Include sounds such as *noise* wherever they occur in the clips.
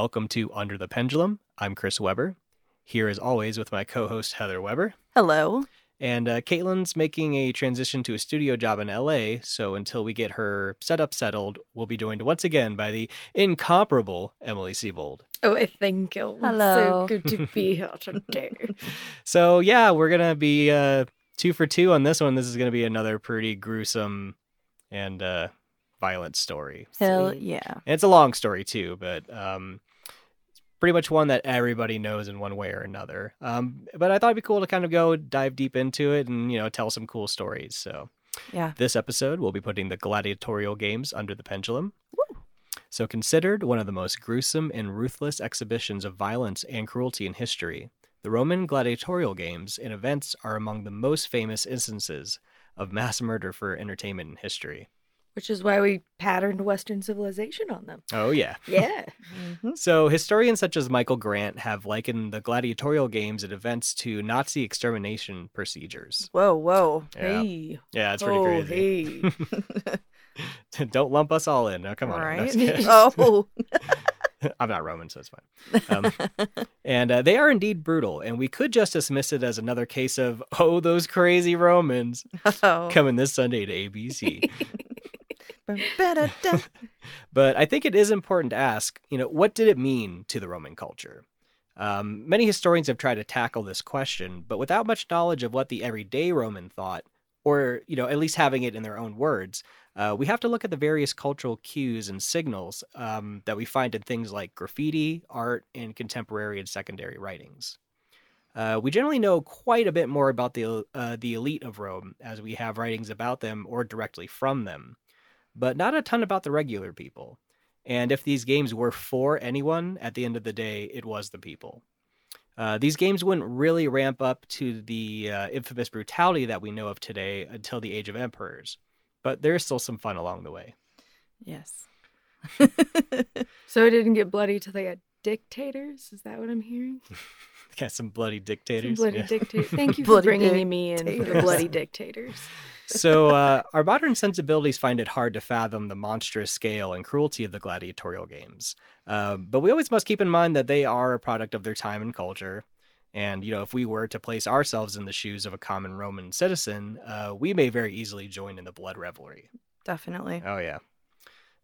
Welcome to Under the Pendulum. I'm Chris Weber, here as always with my co host Heather Weber. Hello. And uh, Caitlin's making a transition to a studio job in LA, so until we get her setup settled, we'll be joined once again by the incomparable Emily Siebold. Oh, I thank you. Hello. So good to be here today. *laughs* So, yeah, we're going to be uh, two for two on this one. This is going to be another pretty gruesome and uh, violent story. Hell Sweet. yeah. And it's a long story too, but um, it's pretty much one that everybody knows in one way or another. Um, but I thought it'd be cool to kind of go dive deep into it and you know tell some cool stories. So Yeah. this episode we'll be putting the gladiatorial games under the pendulum. Woo. So considered one of the most gruesome and ruthless exhibitions of violence and cruelty in history, the Roman gladiatorial games and events are among the most famous instances of mass murder for entertainment in history. Which is why we patterned Western civilization on them. Oh yeah. *laughs* Yeah. Mhm. So, historians such as Michael Grant have likened the gladiatorial games and events to Nazi extermination procedures. Whoa, whoa. Yeah, Hey. yeah it's pretty oh, crazy. hey. *laughs* Don't lump us all in. Now, come on. I'm Right? just kidding. *laughs* oh. I'm not Roman, so it's fine. Um, and uh, they are indeed brutal, and we could just dismiss it as another case of, oh, those crazy Romans oh. coming this Sunday to ABC. *laughs* But I think it is important to ask, you know, what did it mean to the Roman culture? Um, many historians have tried to tackle this question, but without much knowledge of what the everyday Roman thought, or you know, at least having it in their own words, uh, we have to look at the various cultural cues and signals um, that we find in things like graffiti, art, and contemporary and secondary writings. Uh, we generally know quite a bit more about the uh, the elite of Rome, as we have writings about them or directly from them but not a ton about the regular people. And if these games were for anyone, at the end of the day, it was the people. Uh, these games wouldn't really ramp up to the uh, infamous brutality that we know of today until the Age of Emperors, but there's still some fun along the way. yes. *laughs* So it didn't get bloody till they got dictators? Is that what I'm hearing? *laughs* Got some bloody Some dictators. bloody yeah. dictators. Thank you *laughs* for Bloody bringing me in for the bloody dictators. So uh, our modern sensibilities find it hard to fathom the monstrous scale and cruelty of the gladiatorial games. Um, but we always must keep in mind that they are a product of their time and culture. And you know if we were to place ourselves in the shoes of a common roman citizen uh, we may very easily join in the blood revelry. Definitely. oh yeah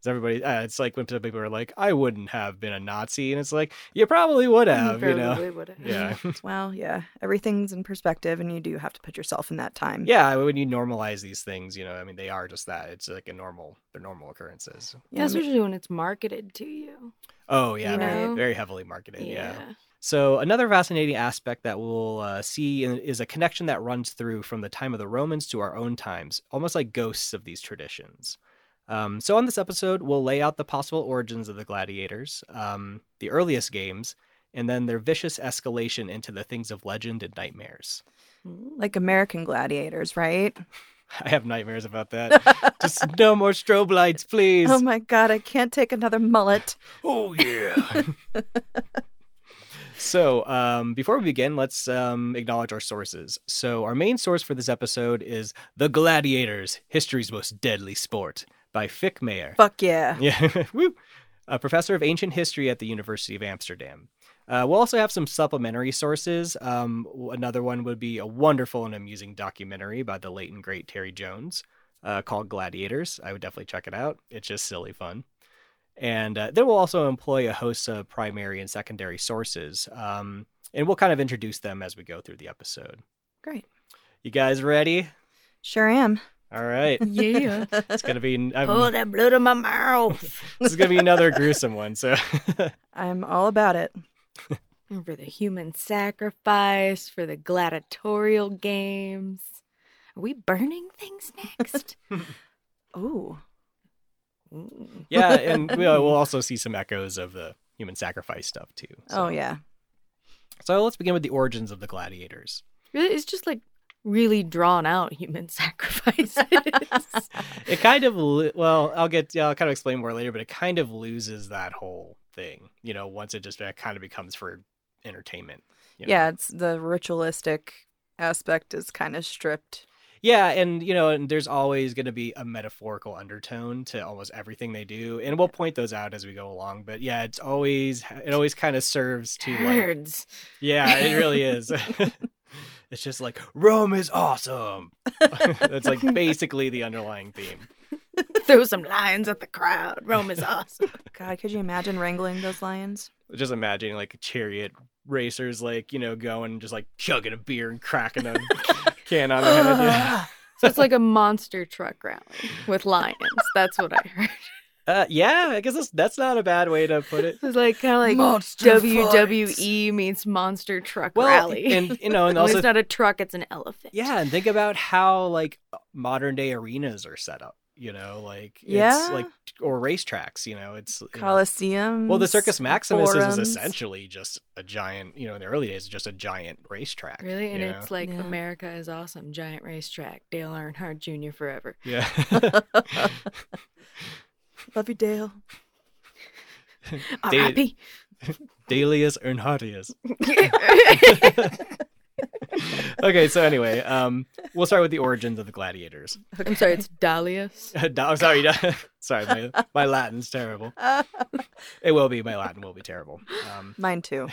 everybody uh, it's like when people are like i wouldn't have been a nazi and it's like you probably would have you know would've. yeah *laughs* *laughs* Well, yeah. Everything's in perspective, and you do have to put yourself in that time. yeah when you normalize these things you know i mean they are just that it's like a normal they're normal occurrences Yeah, ma- Especially when it's marketed to you. Oh yeah, You very, very heavily marketed. Yeah. Yeah. So another fascinating aspect that we'll uh, see is a connection that runs through from the time of the Romans to our own times, almost like ghosts of these traditions. Um, so on this episode, we'll lay out the possible origins of the gladiators, um, the earliest games, and then their vicious escalation into the things of legend and nightmares. Like American gladiators, right? *laughs* I have nightmares about that. Just *laughs* no more strobe lights, please. Oh my god, I can't take another mullet. *laughs* Oh yeah. so, um, before we begin, let's um, acknowledge our sources. So, our main source for this episode is "The Gladiators: History's Most Deadly Sport" by Fik Meijer. Fuck yeah. *laughs* Yeah, woo. A professor of ancient history at the University of Amsterdam. Uh, we'll also have some supplementary sources. Um, another one would be a wonderful and amusing documentary by the late and great Terry Jones uh, called Gladiators. I would definitely check it out. It's just silly fun. And uh, then we'll also employ a host of primary and secondary sources. Um, and we'll kind of introduce them as we go through the episode. Great. You guys ready? Sure am. All right. Yeah. It's going to be, I'm, Pull that blood in my mouth. *laughs* this is going to be another gruesome one. So. *laughs* I'm all about it. For the human sacrifice, for the gladiatorial games. Are we burning things next? *laughs* Ooh. Ooh. yeah, and we'll, uh, we'll also see some echoes of the human sacrifice stuff too. So- Oh yeah. So let's begin with the origins of the gladiators. Really, It's just like really drawn out human *laughs* sacrifices. *laughs* It kind of well, I'll get yeah, I'll kind of explain more later, but it kind of loses that whole thing. You know, once it just uh, kind of becomes for entertainment. you know? Yeah, it's the ritualistic aspect is kind of stripped. Yeah, and you know, and there's always going to be a metaphorical undertone to almost everything they do, and we'll point those out as we go along. But yeah, it's always it always kind of serves to like, Herds. yeah, it really is. *laughs* *laughs* it's just like Rome is awesome. *laughs* That's like basically the underlying theme. *laughs* Throw some lions at the crowd. Rome is awesome. God, could you imagine wrangling those lions? Just imagining like chariot racers, like you know, going just like chugging a beer and cracking a can on their head. Yeah. So it's like a monster truck rally with lions. That's what I heard. Uh, yeah, I guess that's, that's not a bad way to put it. It's like kind of like Monster WWE meets monster truck Well, rally. and you know, and *laughs* also it's not a truck; it's an elephant. Yeah, and think about how like modern day arenas are set up. You know, like it's Yeah. like or racetracks. You know, it's you Coliseum. well, the Circus Maximus forums. is essentially just a giant. You know, in the early days, just a giant racetrack. Really, and you it's like Yeah. America is awesome, giant racetrack, Dale Earnhardt Jr. forever. yeah. *laughs* *laughs* Love you, Dale. Da- R.I.P. *laughs* Dalius Earnhardius. *laughs* *laughs* okay, so anyway, um, we'll start with the origins of the gladiators. I'm sorry, it's Dalius. No, I'm sorry, sorry, my, my Latin's terrible. It will be. My Latin will be terrible. Um, Mine too.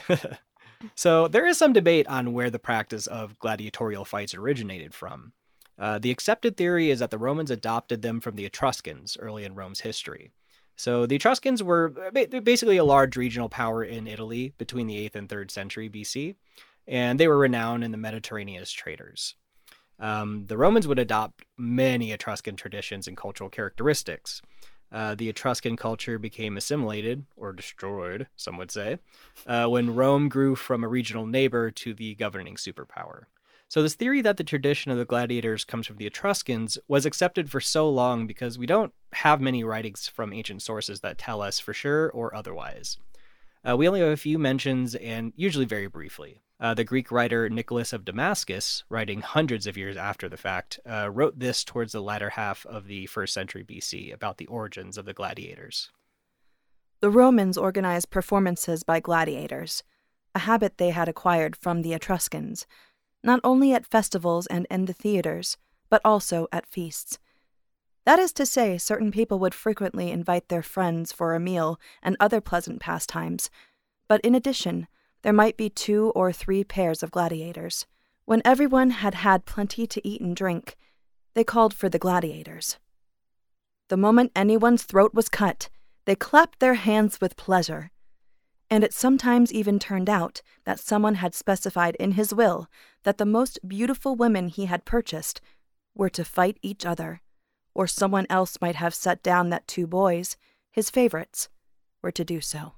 So there is some debate on where the practice of gladiatorial fights originated from. Uh, the accepted theory is that the Romans adopted them from the Etruscans early in Rome's history. So the Etruscans were basically a large regional power in Italy between the 8th and 3rd century BC, and they were renowned in the Mediterranean as traders. Um, the Romans would adopt many Etruscan traditions and cultural characteristics. Uh, the Etruscan culture became assimilated, or destroyed, some would say, uh, when Rome grew from a regional neighbor to the governing superpower. So, this theory that the tradition of the gladiators comes from the Etruscans was accepted for so long because we don't have many writings from ancient sources that tell us for sure or otherwise. Uh, we only have a few mentions, and usually very briefly. Uh, the Greek writer Nicholas of Damascus, writing hundreds of years after the fact, uh, wrote this towards the latter half of the first century BC about the origins of the gladiators. The Romans organized performances by gladiators, a habit they had acquired from the Etruscans, not only at festivals and in the theaters, but also at feasts. That is to say, certain people would frequently invite their friends for a meal and other pleasant pastimes, but in addition, there might be two or three pairs of gladiators. When everyone had had plenty to eat and drink, they called for the gladiators. The moment anyone's throat was cut, they clapped their hands with pleasure. And it sometimes even turned out that someone had specified in his will that the most beautiful women he had purchased were to fight each other, or someone else might have set down that two boys, his favorites, were to do so.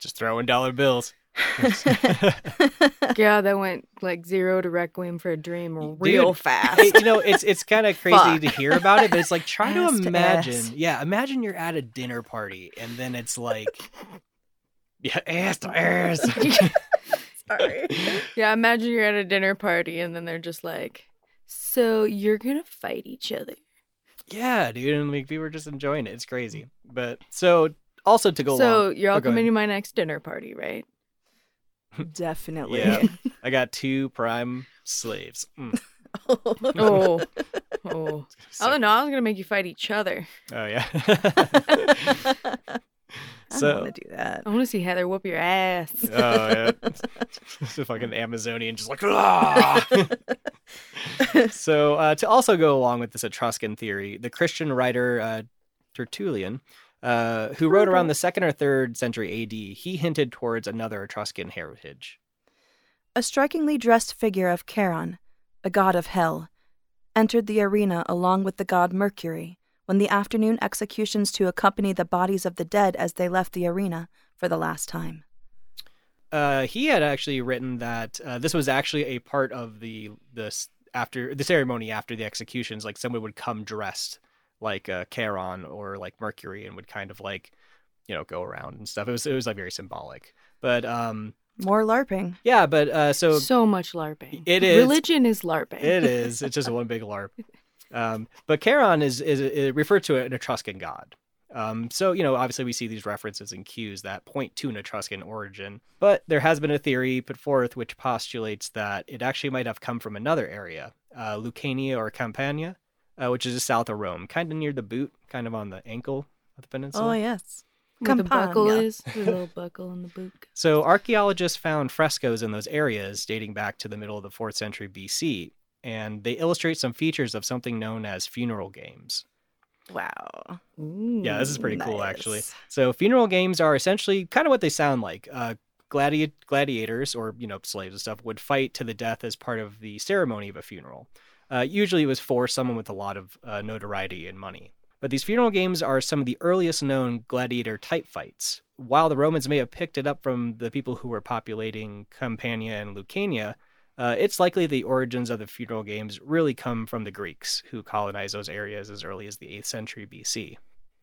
Just throwing dollar bills. *laughs* *laughs* Yeah, that went like zero to Requiem for a Dream real Dude, fast. It- you know, it's it's kind of *laughs* crazy Fuck. to hear about it, but it's like try to to imagine. ass. Yeah, imagine you're at a dinner party and then it's like, yeah, ass to ass. Sorry. yeah, imagine you're at a dinner party and then they're just like, "So you're gonna fight each other." yeah, dude, and like we were just enjoying it. It's crazy, but so also to go so along. you're all Oh, go coming ahead. to my next dinner party, right? *laughs* Definitely. Yeah, *laughs* I got two prime slaves. Mm. *laughs* Oh, oh. So- I don't know. I was gonna make you fight each other. Oh yeah. I So- don't want to do that. I want to see Heather whoop your ass. Oh yeah, *laughs* it's a fucking Amazonian, just like. "Ah!" *laughs* so uh, to also go along with this Etruscan theory, the Christian writer uh, Tertullian, uh, who wrote around the second or third century AD, he hinted towards another Etruscan heritage. A strikingly dressed figure of Charon, a god of hell, entered the arena along with the god Mercury when the afternoon executions to accompany the bodies of the dead as they left the arena for the last time. Uh, he had actually written that uh, this was actually a part of the this after the ceremony after the executions. Like someone would come dressed like uh, Charon or like Mercury and would kind of like you know go around and stuff. It was it was like very symbolic. But um, More LARPing. yeah, but uh, so So much LARPing. It is. Religion is LARPing. It is. It's just one big LARP. *laughs* Um, but Charon is, is is referred to an Etruscan god. Um, so you know, obviously, we see these references and cues that point to an Etruscan origin. But there has been a theory put forth which postulates that it actually might have come from another area, uh, Lucania or Campania, uh, which is just south of Rome, kind of near the boot, kind of on the ankle of the peninsula. Oh, yes. Where the buckle Campania. is. *laughs* The little buckle in the boot. So archaeologists found frescoes in those areas dating back to the middle of the 4th century BC, and they illustrate some features of something known as funeral games. Wow. Yeah, this is pretty cool actually. So funeral games are essentially kind of what they sound like. Uh, gladi- gladiators or you know slaves and stuff would fight to the death as part of the ceremony of a funeral. Uh, usually, it was for someone with a lot of uh, notoriety and money. But these funeral games are some of the earliest known gladiator type fights. While the Romans may have picked it up from the people who were populating Campania and Lucania, uh, it's likely the origins of the funeral games really come from the Greeks, who colonized those areas as early as the 8th century BC.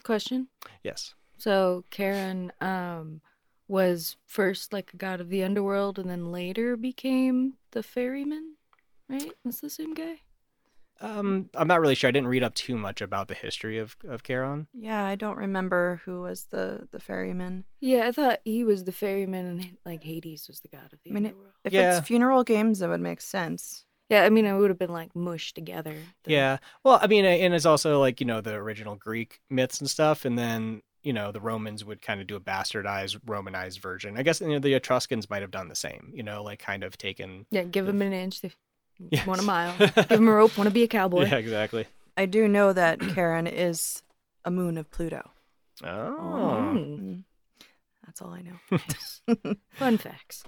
Question. Yes. So Charon um was first like a god of the underworld and then later became the ferryman, right? That's the same guy. Um, I'm not really sure. I didn't read up too much about the history of of Charon. Yeah, I don't remember who was the the ferryman. Yeah, I thought he was the ferryman and like Hades was the god of the I mean, it- underworld. If Yeah. it's funeral games, it would make sense. Yeah, I mean it would have been like mushed together. the- Yeah. Well, I mean, and it's also like you know the original Greek myths and stuff, and then you know the Romans would kind of do a bastardized Romanized version. I guess you know the Etruscans might have done the same. You know, like kind of taken. Yeah, give him an inch, they Yes. want a mile. *laughs* give him a rope, want to be a cowboy. Yeah, exactly. I do know that Charon is a moon of Pluto. Oh. Mm, Mm. That's all I know. *laughs* *laughs* fun facts.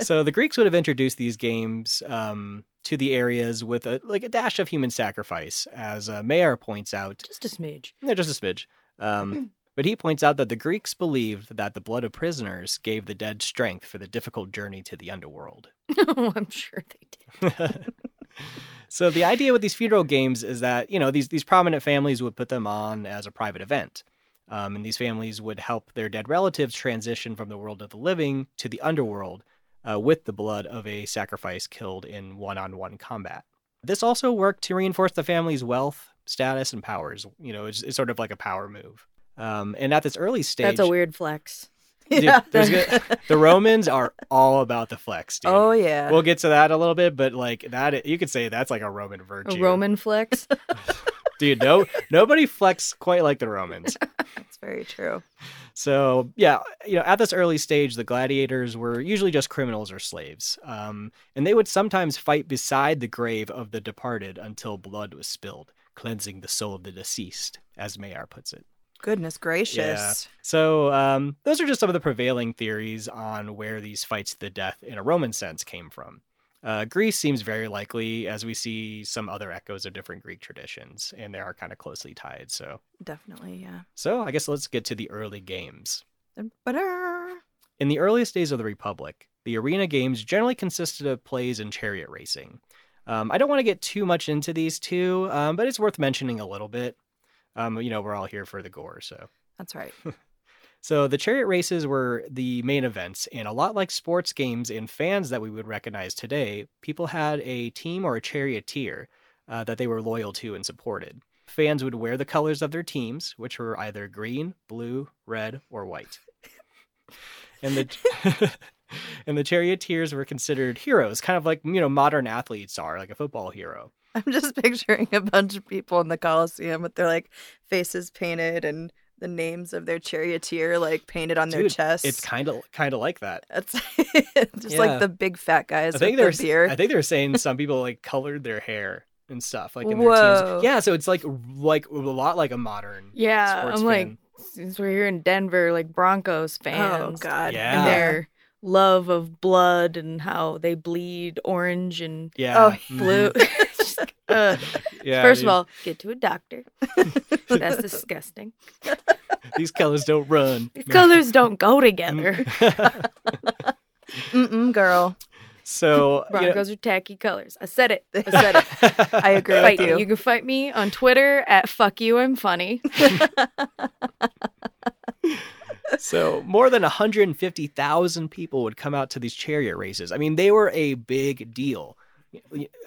so the Greeks would have introduced these games um, to the areas with a like a dash of human sacrifice, as uh, Meijer points out. Just a smidge. Yeah, just a smidge. Um, *clears throat* but he points out that the Greeks believed that the blood of prisoners gave the dead strength for the difficult journey to the underworld. *laughs* oh, I'm sure they did. *laughs* so the idea with these funeral games is that you know these these prominent families would put them on as a private event, um, and these families would help their dead relatives transition from the world of the living to the underworld uh, with the blood of a sacrifice killed in one-on-one combat. This also worked to reinforce the family's wealth, status, and powers. You know, it's, it's sort of like a power move. Um, and at this early stage, That's a weird flex. *laughs* Dude, yeah. the Romans are all about the flex, dude. Oh yeah. We'll get to that a little bit, but like that, you could say that's like a Roman virtue. A Roman flex. *laughs* dude. No, nobody flex quite like the Romans. *laughs* That's very true. So yeah, you know, at this early stage, the gladiators were usually just criminals or slaves, um, and they would sometimes fight beside the grave of the departed until blood was spilled, cleansing the soul of the deceased, as Meijer puts it. Goodness gracious. Yeah. So um, those are just some of the prevailing theories on where these fights to the death in a Roman sense came from. Uh, Greece seems very likely, as we see some other echoes of different Greek traditions, and they are kind of closely tied. So, Definitely, yeah. so I guess let's get to the early games. Ba-da. In the earliest days of the Republic, the arena games generally consisted of plays and chariot racing. Um, I don't want to get too much into these two, um, but it's worth mentioning a little bit. Um, you know, we're all here for the gore, so. That's right. *laughs* So the chariot races were the main events, and a lot like sports games and fans that we would recognize today, people had a team or a charioteer uh, that they were loyal to and supported. Fans would wear the colors of their teams, which were either green, blue, red, or white. *laughs* and the *laughs* and the charioteers were considered heroes, kind of like you know modern athletes are, like a football hero. *laughs* I'm just picturing a bunch of people in the Coliseum with their like faces painted and the names of their charioteer like painted on their chest. It's kind of kind of like that. It's *laughs* just Yeah. like the big fat guys I think with they're their beard. I think they're saying *laughs* some people like colored their hair and stuff like in their Whoa. teams. Yeah, so it's like like a lot like a modern. Yeah, sports I'm like, since we're here in Denver, like Broncos fans. oh. God. Yeah. And their love of blood and how they bleed orange and Yeah. Oh, mhm. blue. Just, uh, Yeah. First dude, of all, get to a doctor. *laughs* That's disgusting. these colors don't run. These colors don't go together. *laughs* Mm-mm, girl. so you know- Broncos are tacky colors. I said it. I said it. *laughs* I agree Fight with you. You can fight me on Twitter at fuck you, I'm funny. So more than 150,000 people would come out to these chariot races. I mean, they were a big deal.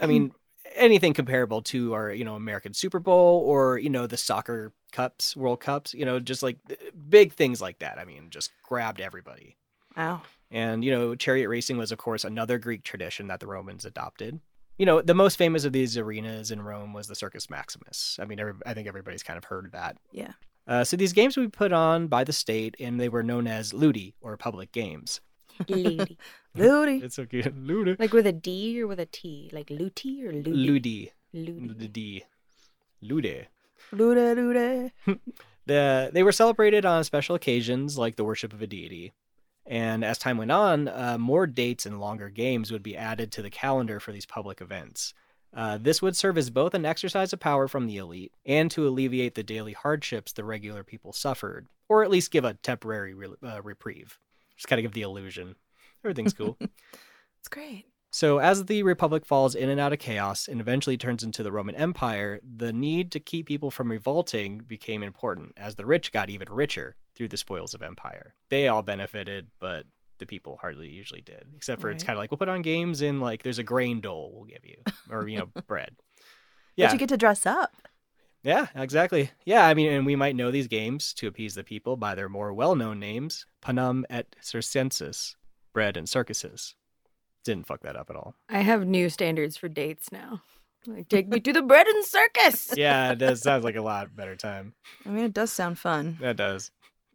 I mean, anything comparable to our, you know, American Super Bowl or, you know, the soccer cups, World Cups, you know, just like big things like that. I mean, just grabbed everybody. Wow. And, you know, chariot racing was, of course, another Greek tradition that the Romans adopted. you know, the most famous of these arenas in Rome was the Circus Maximus. I mean, every, I think everybody's kind of heard of that. Yeah. Uh, so these games would be put on by the state, and they were known as ludi or public games. Ludi. *laughs* Ludi. It's okay, ludi. like with a D or with a T? Like Luti or Ludi? Ludi, Ludi. ludi, Ludi. Lude, lude. *laughs* The they were celebrated on special occasions like the worship of a deity. And as time went on, uh, more dates and longer games would be added to the calendar for these public events. Uh, this would serve as both an exercise of power from the elite and to alleviate the daily hardships the regular people suffered, or at least give a temporary re- uh, reprieve. Just gotta give the illusion everything's cool. *laughs* It's great. So, as the Republic falls in and out of chaos and eventually turns into the Roman Empire, the need to keep people from revolting became important as the rich got even richer through the spoils of empire. They all benefited, but the people hardly usually did, except for it's kind of like we'll put on games and like there's a grain dole we'll give you, or, you know, *laughs* bread. Yeah. But you get to dress up. Yeah, exactly. Yeah, I mean, and we might know these games to appease the people by their more well known names Panem et Circenses, bread and circuses. Didn't fuck that up at all. I have new standards for dates now. Like, take me to the bread and circus. *laughs* Yeah, it does. Sounds like a lot better time. I mean, it does sound fun. That does.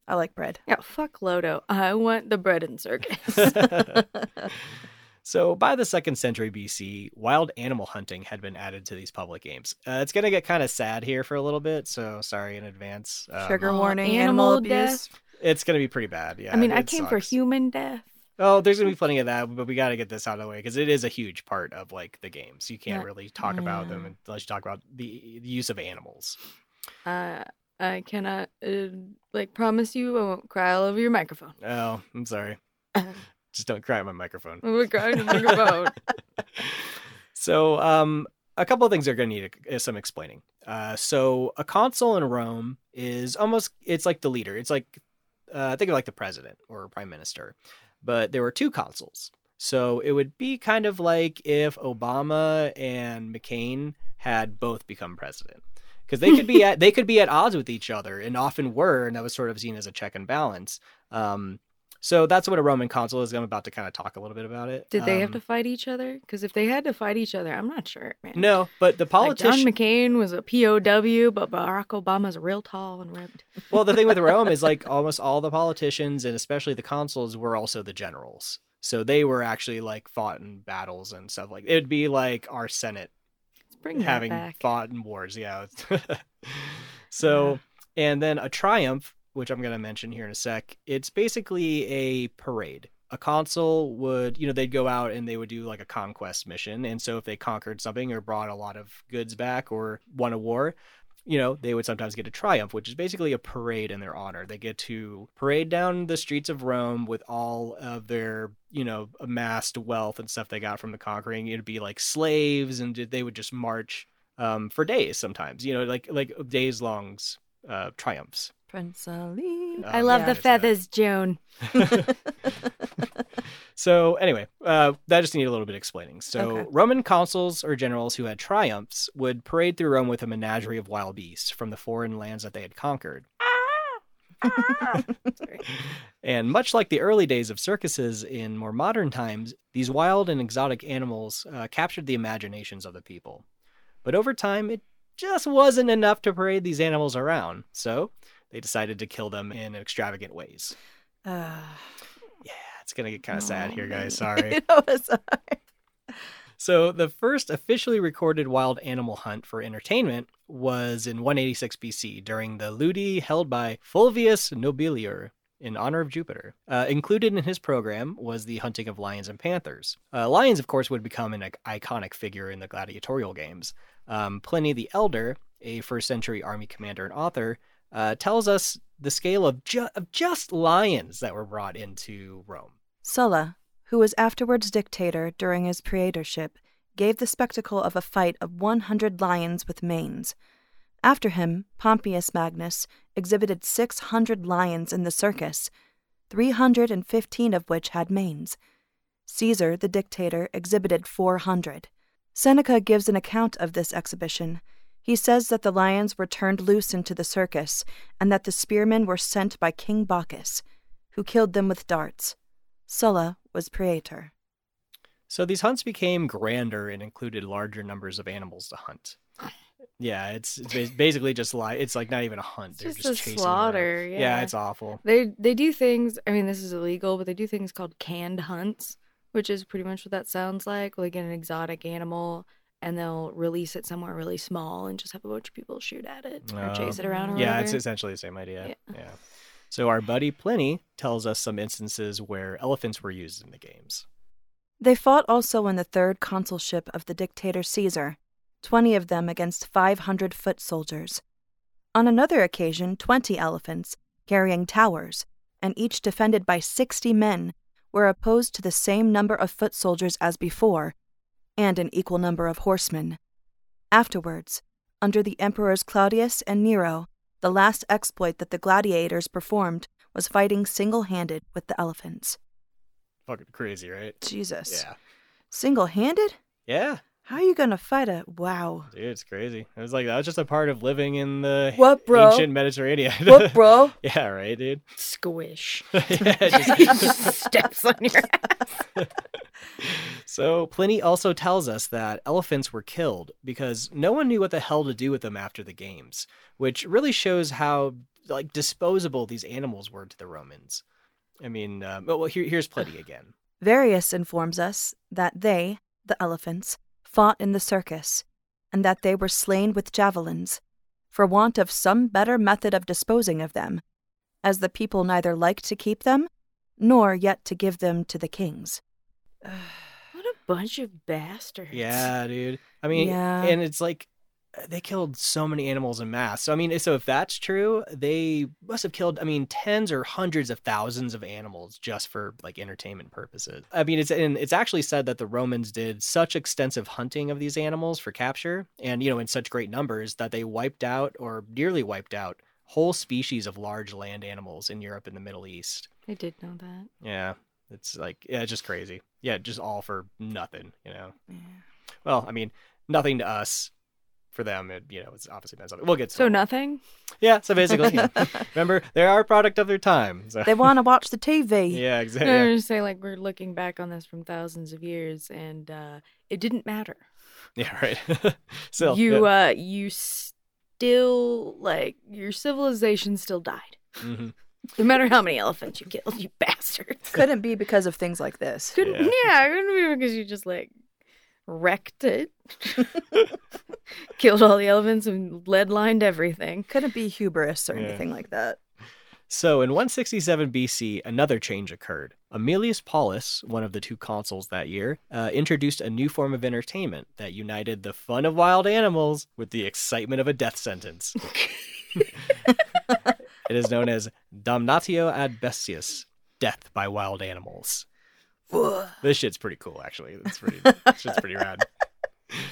I like bread. Yeah, fuck Lodo. I want the bread and circus. *laughs* *laughs* so, by the second century BC, wild animal hunting had been added to these public games. Uh, it's going to get kind of sad here for a little bit, so sorry in advance. Um, Trigger warning, animal animal, abuse. It's going to be pretty bad. Yeah. I mean, I it came for human death. Oh, there's going to be plenty of that, but we got to get this out of the way because it is a huge part of like the games. You can't Yeah. really talk about them unless you talk about the, the use of animals. Uh, I cannot, uh, like, promise you I won't cry all over your microphone. Oh, I'm sorry. *laughs* Just don't cry at my microphone. I will cry on your microphone. So, um, a couple of things are going to need uh, some explaining. Uh, so, a consul in Rome is almost it's like the leader. It's like uh, think of like the president or prime minister, but there were two consuls. So it would be kind of like if Obama and McCain had both become president, because they could be *laughs* at they could be at odds with each other, and often were, and that was sort of seen as a check and balance. Um, so that's what a Roman consul is. I'm about to kind of talk a little bit about it. Did they have Um, to fight each other? Because if they had to fight each other, I'm not sure, man. No, but the Like, politician. John McCain was a POW, but Barack Obama's real tall and ripped. *laughs* well, the thing with Rome is like *laughs* almost all the politicians and especially the consuls were also the generals. So they were actually like fought in battles and stuff like it'd be like our Senate having back. fought in wars. Yeah. *laughs* so, and then a triumph, which I'm going to mention here in a sec, it's basically a parade. A consul would, you know, they'd go out and they would do like a conquest mission. And so if they conquered something or brought a lot of goods back or won a war, you know, they would sometimes get a triumph, which is basically a parade in their honor. They get to parade down the streets of Rome with all of their, you know, amassed wealth and stuff they got from the conquering. It'd be like slaves, and they would just march um, for days sometimes, you know, like like days longs uh, triumphs. Prince Ali. I Um, love yeah, the it's a- feathers, Joan. *laughs* *laughs* So anyway, uh, that just needed a little bit of explaining. So Okay. Roman consuls or generals who had triumphs would parade through Rome with a menagerie of wild beasts from the foreign lands that they had conquered. *laughs* And much like the early days of circuses in more modern times, these wild and exotic animals uh, captured the imaginations of the people. But over time, it just wasn't enough to parade these animals around, so they decided to kill them in extravagant ways. Uh, *sighs* Yeah, it's gonna get kind of sad here, guys. Sorry. *laughs* You know, it's. So, the first officially recorded wild animal hunt for entertainment was in 186 BC during the Ludi held by Fulvius Nobilior in honor of Jupiter. Uh, included in his program was the hunting of lions and panthers. Uh, lions, of course, would become an ic- iconic figure in the gladiatorial games. Um, Pliny the Elder, a first century army commander and author, uh, tells us the scale of, ju- of just lions that were brought into Rome. Sulla, who was afterwards dictator during his praetorship, gave the spectacle of a fight of 100 lions with manes. After him, Pompeius Magnus exhibited 600 lions in the circus, 315 of which had manes. Caesar, the dictator, exhibited 400. Seneca gives an account of this exhibition. He says that the lions were turned loose into the circus, and that the spearmen were sent by King Bocchus, who killed them with darts. Sulla was praetor. So these hunts became grander and included larger numbers of animals to hunt. Yeah, it's, it's basically just like it's like not even a hunt. It's They're just just, a chasing around. slaughter, Yeah. yeah. it's awful. They they do things. I mean, this is illegal, but they do things called canned hunts, which is pretty much what that sounds like. Like an exotic animal and they'll release it somewhere really small and just have a bunch of people shoot at it or oh. chase it around. Or Yeah, whatever. it's essentially the same idea. Yeah. yeah. So our buddy Pliny tells us some instances where elephants were used in the games. They fought also in the third consulship of the dictator Caesar, twenty of them against five hundred foot soldiers. On another occasion, twenty elephants, carrying towers, and each defended by sixty men, were opposed to the same number of foot soldiers as before, and an equal number of horsemen. Afterwards, under the emperors Claudius and Nero, the last exploit that the gladiators performed was fighting single handed with the elephants. Fucking crazy, right? Jesus. Yeah. Single handed? Yeah. How are you gonna fight a wow? Dude, it's crazy. It was like that was just a part of living in the What, bro? ancient Mediterranean. What, *laughs* bro? yeah, right, dude. squish. *laughs* *laughs* Yeah, just- just steps on your ass. so Pliny also tells us that elephants were killed because no one knew what the hell to do with them after the games, which really shows how like disposable these animals were to the Romans. I mean, um, well, here, here's Pliny again. Verrius informs us that they, the elephants, fought in the circus, and that they were slain with javelins, for want of some better method of disposing of them, as the people neither liked to keep them, nor yet to give them to the kings. *sighs* What a bunch of bastards. Yeah, dude. I mean, Yeah. and it's like they killed so many animals in mass. So I mean, so if that's true, they must have killed. I mean, tens or hundreds of thousands of animals just for like entertainment purposes. I mean, it's and it's actually said that the Romans did such extensive hunting of these animals for capture, and you know, in such great numbers that they wiped out or nearly wiped out whole species of large land animals in Europe and the Middle East. I did know that. Yeah, it's like yeah, it's just crazy. Yeah, just all for nothing. You know. Yeah. Well, I mean, nothing to us. For them, it you know, it's obviously been something. We'll get to So it. nothing. Yeah, so basically, yeah. *laughs* remember they are a product of their time. So They want to watch the TV. yeah, No, *laughs* exactly. I'm just saying, like we're looking back on this from thousands of years, and uh, it didn't matter. *laughs* Yeah, right. so you yeah. uh, you still like your civilization still died, Mhm. no matter how many elephants you killed. You bastards. Couldn't be because of things like this. Couldn't, Yeah. yeah. couldn't be because you just like wrecked it, *laughs* killed all the elephants, and lead lined everything. Couldn't be hubris or Yeah. anything like that. So in 167 BC, another change occurred. Aemilius Paulus, one of the two consuls that year, uh, introduced a new form of entertainment that united the fun of wild animals with the excitement of a death sentence. *laughs* it is known as damnatio ad bestias, death by wild animals. This shit's pretty cool, actually. It's pretty, this shit's pretty rad. *laughs*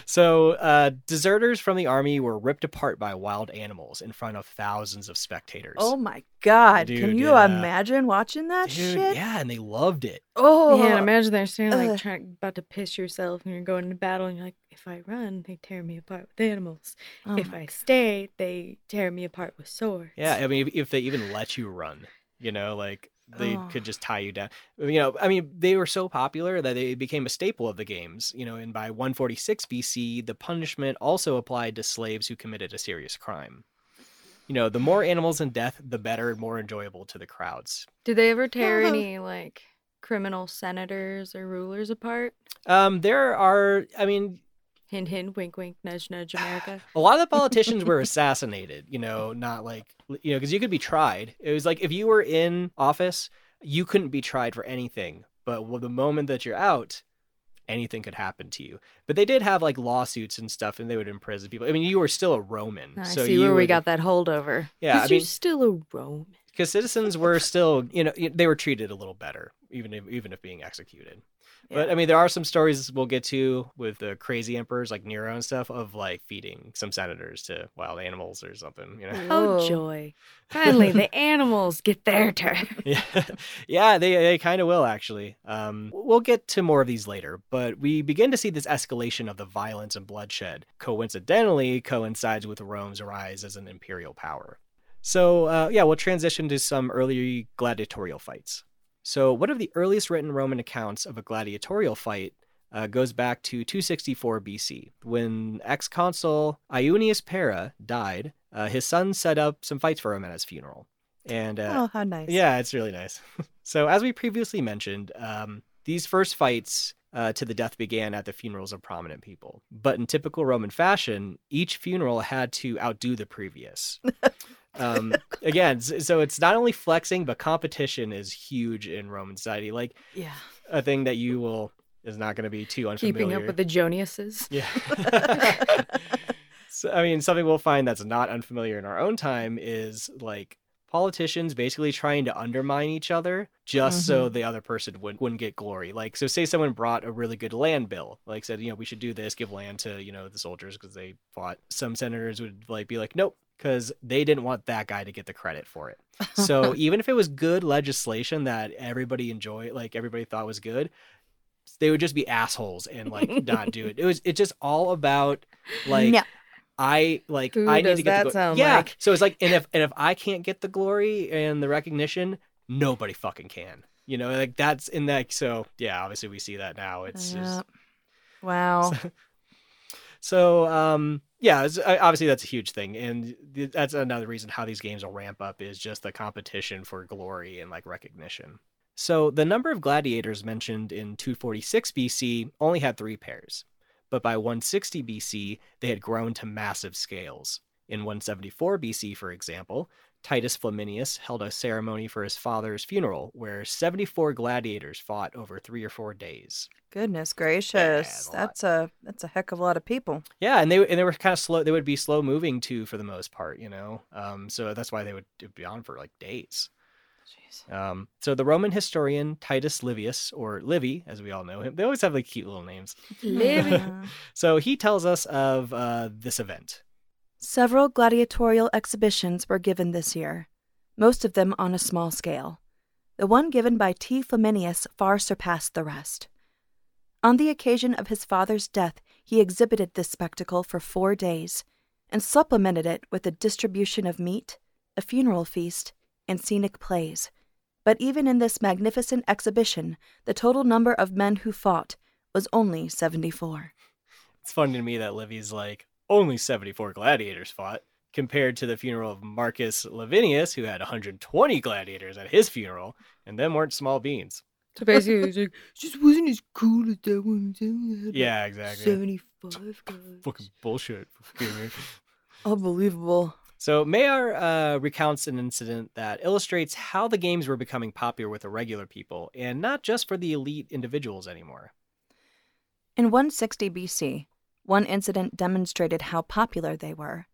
So, uh, deserters from the army were ripped apart by wild animals in front of thousands of spectators. Oh my god. Dude, Can you yeah. imagine watching that Dude, shit? yeah, and they loved it. Oh, Yeah, and imagine they're standing like Ugh. trying about to piss yourself, and you're going to battle, and you're like, if I run, they tear me apart with animals. Oh if my- I stay, they tear me apart with swords. Yeah, I mean, if, if they even let you run, you know, like they Oh. could just tie you down. You know, I mean, they were so popular that they became a staple of the games. You know, and by 146 BC, the punishment also applied to slaves who committed a serious crime. You know, the more animals in death, the better and more enjoyable to the crowds. Did they ever tear Uh-huh. any like criminal senators or rulers apart? Um, there are, I mean, Hint, hint, wink, wink, nudge, nudge, America. *sighs* a lot of the politicians were *laughs* assassinated you know not like you know because you could be tried it was like if you were in office you couldn't be tried for anything but the moment that you're out anything could happen to you but they did have like lawsuits and stuff and they would imprison people i mean you were still a roman I so see you where we got that holdover. Yeah, I mean- still a Roman? because citizens were still you know they were treated a little better even if even if being executed but i mean there are some stories we'll get to with the crazy emperors like nero and stuff of like feeding some senators to wild animals or something you know Oh joy! Finally, the animals get their turn. *laughs* yeah, yeah, they they kind of will actually. Um, we'll get to more of these later, but we begin to see this escalation of the violence and bloodshed. Coincidentally, coincides with Rome's rise as an imperial power. So uh, yeah, we'll transition to some early gladiatorial fights. So one of the earliest written Roman accounts of a gladiatorial fight uh, goes back to 264 BC. When ex consul Iunius Pera died, uh, his son set up some fights for him at his funeral. And uh, oh, how nice. yeah, it's really nice. *laughs* so, as we previously mentioned, um, these first fights uh, to the death began at the funerals of prominent people. But in typical Roman fashion, each funeral had to outdo the previous. *laughs* um, *laughs* again, so it's not only flexing, but competition is huge in Roman society. Like Yeah. a thing that you will is not going to be too unfamiliar. Keeping up with the Joniuses. Yeah. *laughs* so, I mean, something we'll find that's not unfamiliar in our own time is like politicians basically trying to undermine each other just so the other person would, wouldn't get glory. Like, so say someone brought a really good land bill, like said, you know, we should do this, give land to, you know, the soldiers because they fought. Some senators would like be like, nope, because they didn't want that guy to get the credit for it. *laughs* So even if it was good legislation that everybody enjoyed, like everybody thought was good, they would just be assholes and like not do it. *laughs* It was it's just all about like Yeah. I like Who I need does to get that the glo- sound yeah. like? So it's like and if and if I can't get the glory and the recognition, nobody fucking can. You know, like that's in that. So yeah, obviously we see that now. It's just Wow. so *laughs* um yeah, uh, obviously that's a huge thing, and that's another reason how these games will ramp up is just the competition for glory and like recognition. So the number of gladiators mentioned in 246 BC only had three pairs, but by 160 BC they had grown to massive scales. In 174 BC, for example, Titus Flaminius held a ceremony for his father's funeral where 74 gladiators fought over three or four days. Goodness it's gracious. a that's a that's a heck of a lot of people. Yeah, and they and they were kind of slow. They would be slow moving too, for the most part, you know. Um, so that's why they would be on for like days. Jeez. Um, so the Roman historian Titus Livius, or Livy, as we all know him, they always have like cute little names. Livy. *laughs* So he tells us of uh, this event. Several gladiatorial exhibitions were given this year, most of them on a small scale. The one given by T. Flaminius far surpassed the rest. On the occasion of his father's death, he exhibited this spectacle for four days and supplemented it with a distribution of meat, a funeral feast, and scenic plays. But even in this magnificent exhibition, the total number of men who fought was only 74. It's funny to me that Livy's like only 74 gladiators fought compared to the funeral of Marcus Lavinius, who had 120 gladiators at his funeral, and them weren't small beans. So basically, it was like, *laughs* just wasn't as cool as that one. That one had, like, Yeah, exactly. 75 guys. Fucking bullshit. *laughs* Unbelievable. So Meijer uh, recounts an incident that illustrates how the games were becoming popular with the regular people, and not just for the elite individuals anymore. In 160 BC, one incident demonstrated how popular they were.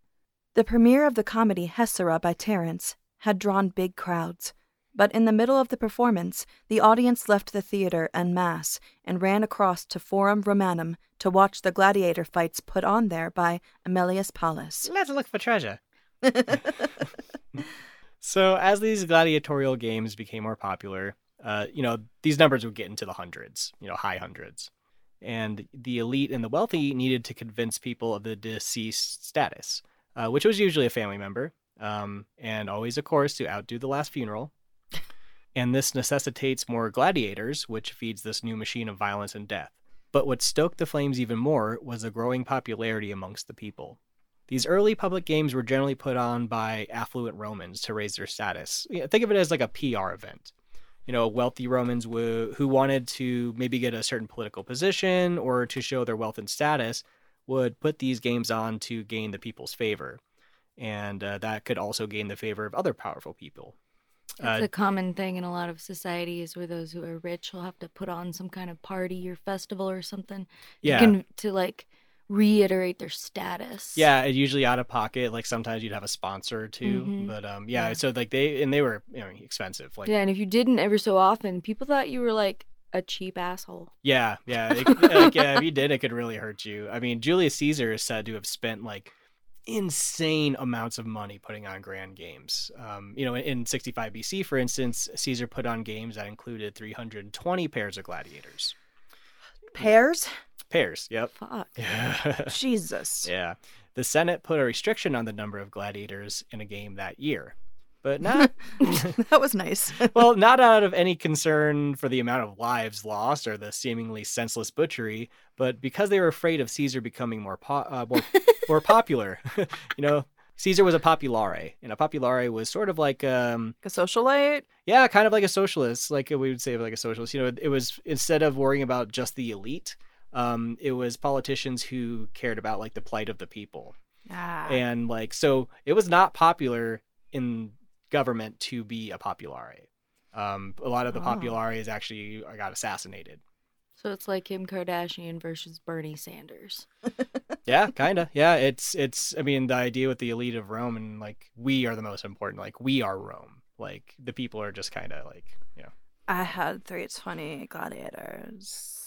The premiere of the comedy Hecyra by Terence had drawn big crowds, but in the middle of the performance, the audience left the theater en masse and ran across to Forum Romanum to watch the gladiator fights put on there by Aemilius Paulus. Let's look for treasure. *laughs* So as these gladiatorial games became more popular, uh, you know, these numbers would get into the hundreds, you know, high hundreds. And the elite and the wealthy needed to convince people of the deceased status, uh, which was usually a family member, um, and always, of course, to outdo the last funeral. And this necessitates more gladiators, which feeds this new machine of violence and death. But what stoked the flames even more was the growing popularity amongst the people. These early public games were generally put on by affluent Romans to raise their status. Think of it as like a PR event. You know, wealthy Romans w- who wanted to maybe get a certain political position or to show their wealth and status would put these games on to gain the people's favor. And uh, that could also gain the favor of other powerful people. It's Uh, a common thing in a lot of societies where those who are rich will have to put on some kind of party or festival or something yeah. to, to like reiterate their status. Yeah, it usually out of pocket. Like sometimes you'd have a sponsor too, Mhm. but um, yeah, Yeah. So like they and they were you know expensive. Like yeah, and if you didn't ever so often, people thought you were like a cheap asshole. yeah, yeah, it, like, yeah. If you did, it could really hurt you. I mean, Julius Caesar is said to have spent like insane amounts of money putting on grand games. Um, you know, in, in 65 BC, for instance, Caesar put on games that included 320 pairs of gladiators. Pairs? Pairs. Yep. Fuck. *laughs* Yeah. Jesus. Yeah. The Senate put a restriction on the number of gladiators in a game that year. but not *laughs* that was nice. *laughs* well, not out of any concern for the amount of lives lost or the seemingly senseless butchery, but because they were afraid of Caesar becoming more po- uh, more, more popular. you know, Caesar was a populare, and a populare was sort of like um a socialite. yeah, kind of like a socialist, like we would say like a socialist. You know, it was instead of worrying about just the elite, um, it was politicians who cared about like the plight of the people Ah. and like so it was not popular in government to be a populare um a lot of the Oh. populares actually got assassinated So it's like Kim Kardashian versus Bernie Sanders. *laughs* yeah kind of yeah it's it's i mean the idea with the elite of rome and like we are the most important like we are rome like the people are just kind of like you know I had 320 gladiators.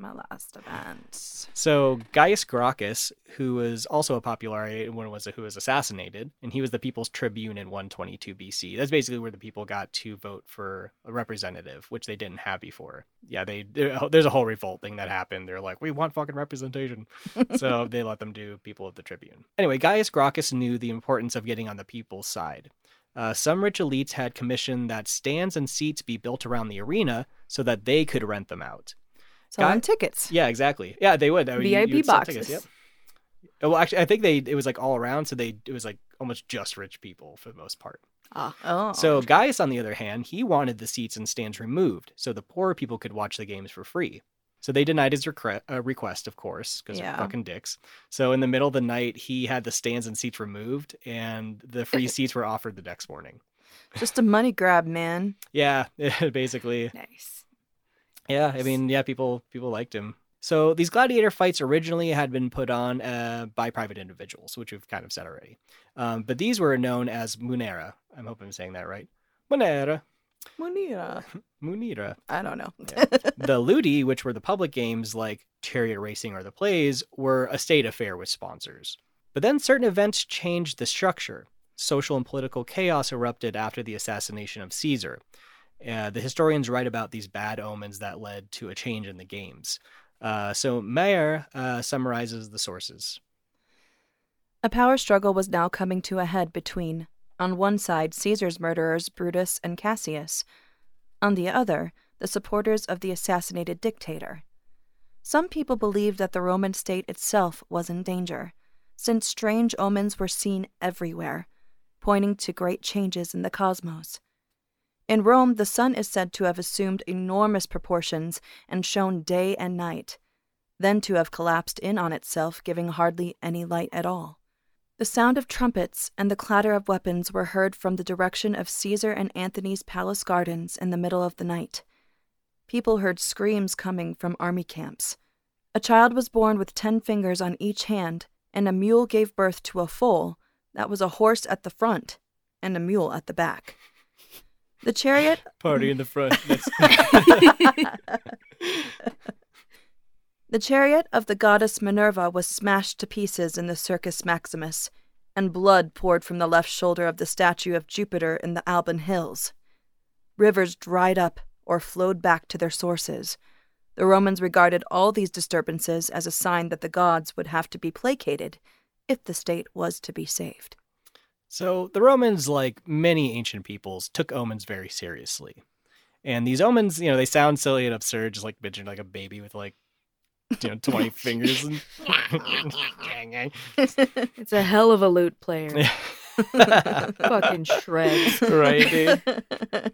My last event. So Gaius Gracchus, who was also a populare when one was who was assassinated, and he was the people's tribune in 122 BC. That's basically where the people got to vote for a representative, which they didn't have before. Yeah, they there's a whole revolt thing that happened. They're like, we want fucking representation, *laughs* so they let them do people of the tribune. Anyway, Gaius Gracchus knew the importance of getting on the people's side. Uh, some rich elites had commissioned that stands and seats be built around the arena so that they could rent them out. Selling Guy- tickets. Yeah, exactly. Yeah, they would. I mean, you- you VIP sell boxes. tickets, Yep. Well, actually, I think they it was like all around, so they it was like almost just rich people for the most part. Ah, Oh. So Gaius, on the other hand, he wanted the seats and stands removed so the poor people could watch the games for free. So they denied his recre- uh, request, of course, because Yeah. they're fucking dicks. So in the middle of the night, he had the stands and seats removed, and the free *laughs* seats were offered the next morning. just a money grab, man. Yeah, *laughs* basically. nice. Yeah, I mean, yeah, people people liked him. So these gladiator fights originally had been put on uh, by private individuals, which we've kind of said already. Um, but these were known as munera. I'm hoping I'm saying that right. Munera, Munira. *laughs* munira. I don't know. Yeah. the ludi, which were the public games like chariot racing or the plays, were a state affair with sponsors. But then certain events changed the structure. Social and political chaos erupted after the assassination of Caesar. Uh, the historians write about these bad omens that led to a change in the games. Uh, so Meijer uh, summarizes the sources. A power struggle was now coming to a head between, on one side, Caesar's murderers Brutus and Cassius, on the other, the supporters of the assassinated dictator. Some people believed that the Roman state itself was in danger, since strange omens were seen everywhere, pointing to great changes in the cosmos. In Rome, the sun is said to have assumed enormous proportions and shone day and night, then to have collapsed in on itself, giving hardly any light at all. The sound of trumpets and the clatter of weapons were heard from the direction of Caesar and Antony's palace gardens in the middle of the night. People heard screams coming from army camps. A child was born with ten fingers on each hand, and a mule gave birth to a foal that was a horse at the front and a mule at the back. The chariot Party in the front. *laughs* *laughs* The chariot of the goddess Minerva was smashed to pieces in the Circus Maximus, and blood poured from the left shoulder of the statue of Jupiter in the Alban Hills. Rivers dried up or flowed back to their sources. The Romans regarded all these disturbances as a sign that the gods would have to be placated if the state was to be saved. So the Romans, like many ancient peoples, took omens very seriously. And these omens, you know, they sound silly and absurd, just like mentioned like a baby with like you know, twenty *laughs* fingers and *laughs* It's a hell of a lute player. *laughs* Fucking shreds. right, dude.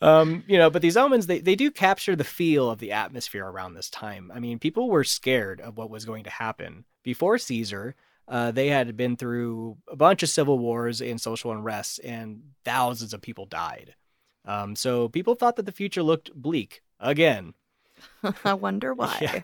Um, you know, but these omens they, they do capture the feel of the atmosphere around this time. I mean, people were scared of what was going to happen. Before Caesar, uh, they had been through a bunch of civil wars and social unrest, and thousands of people died. Um, so people thought that the future looked bleak again. *laughs* I wonder *laughs* why. Yeah.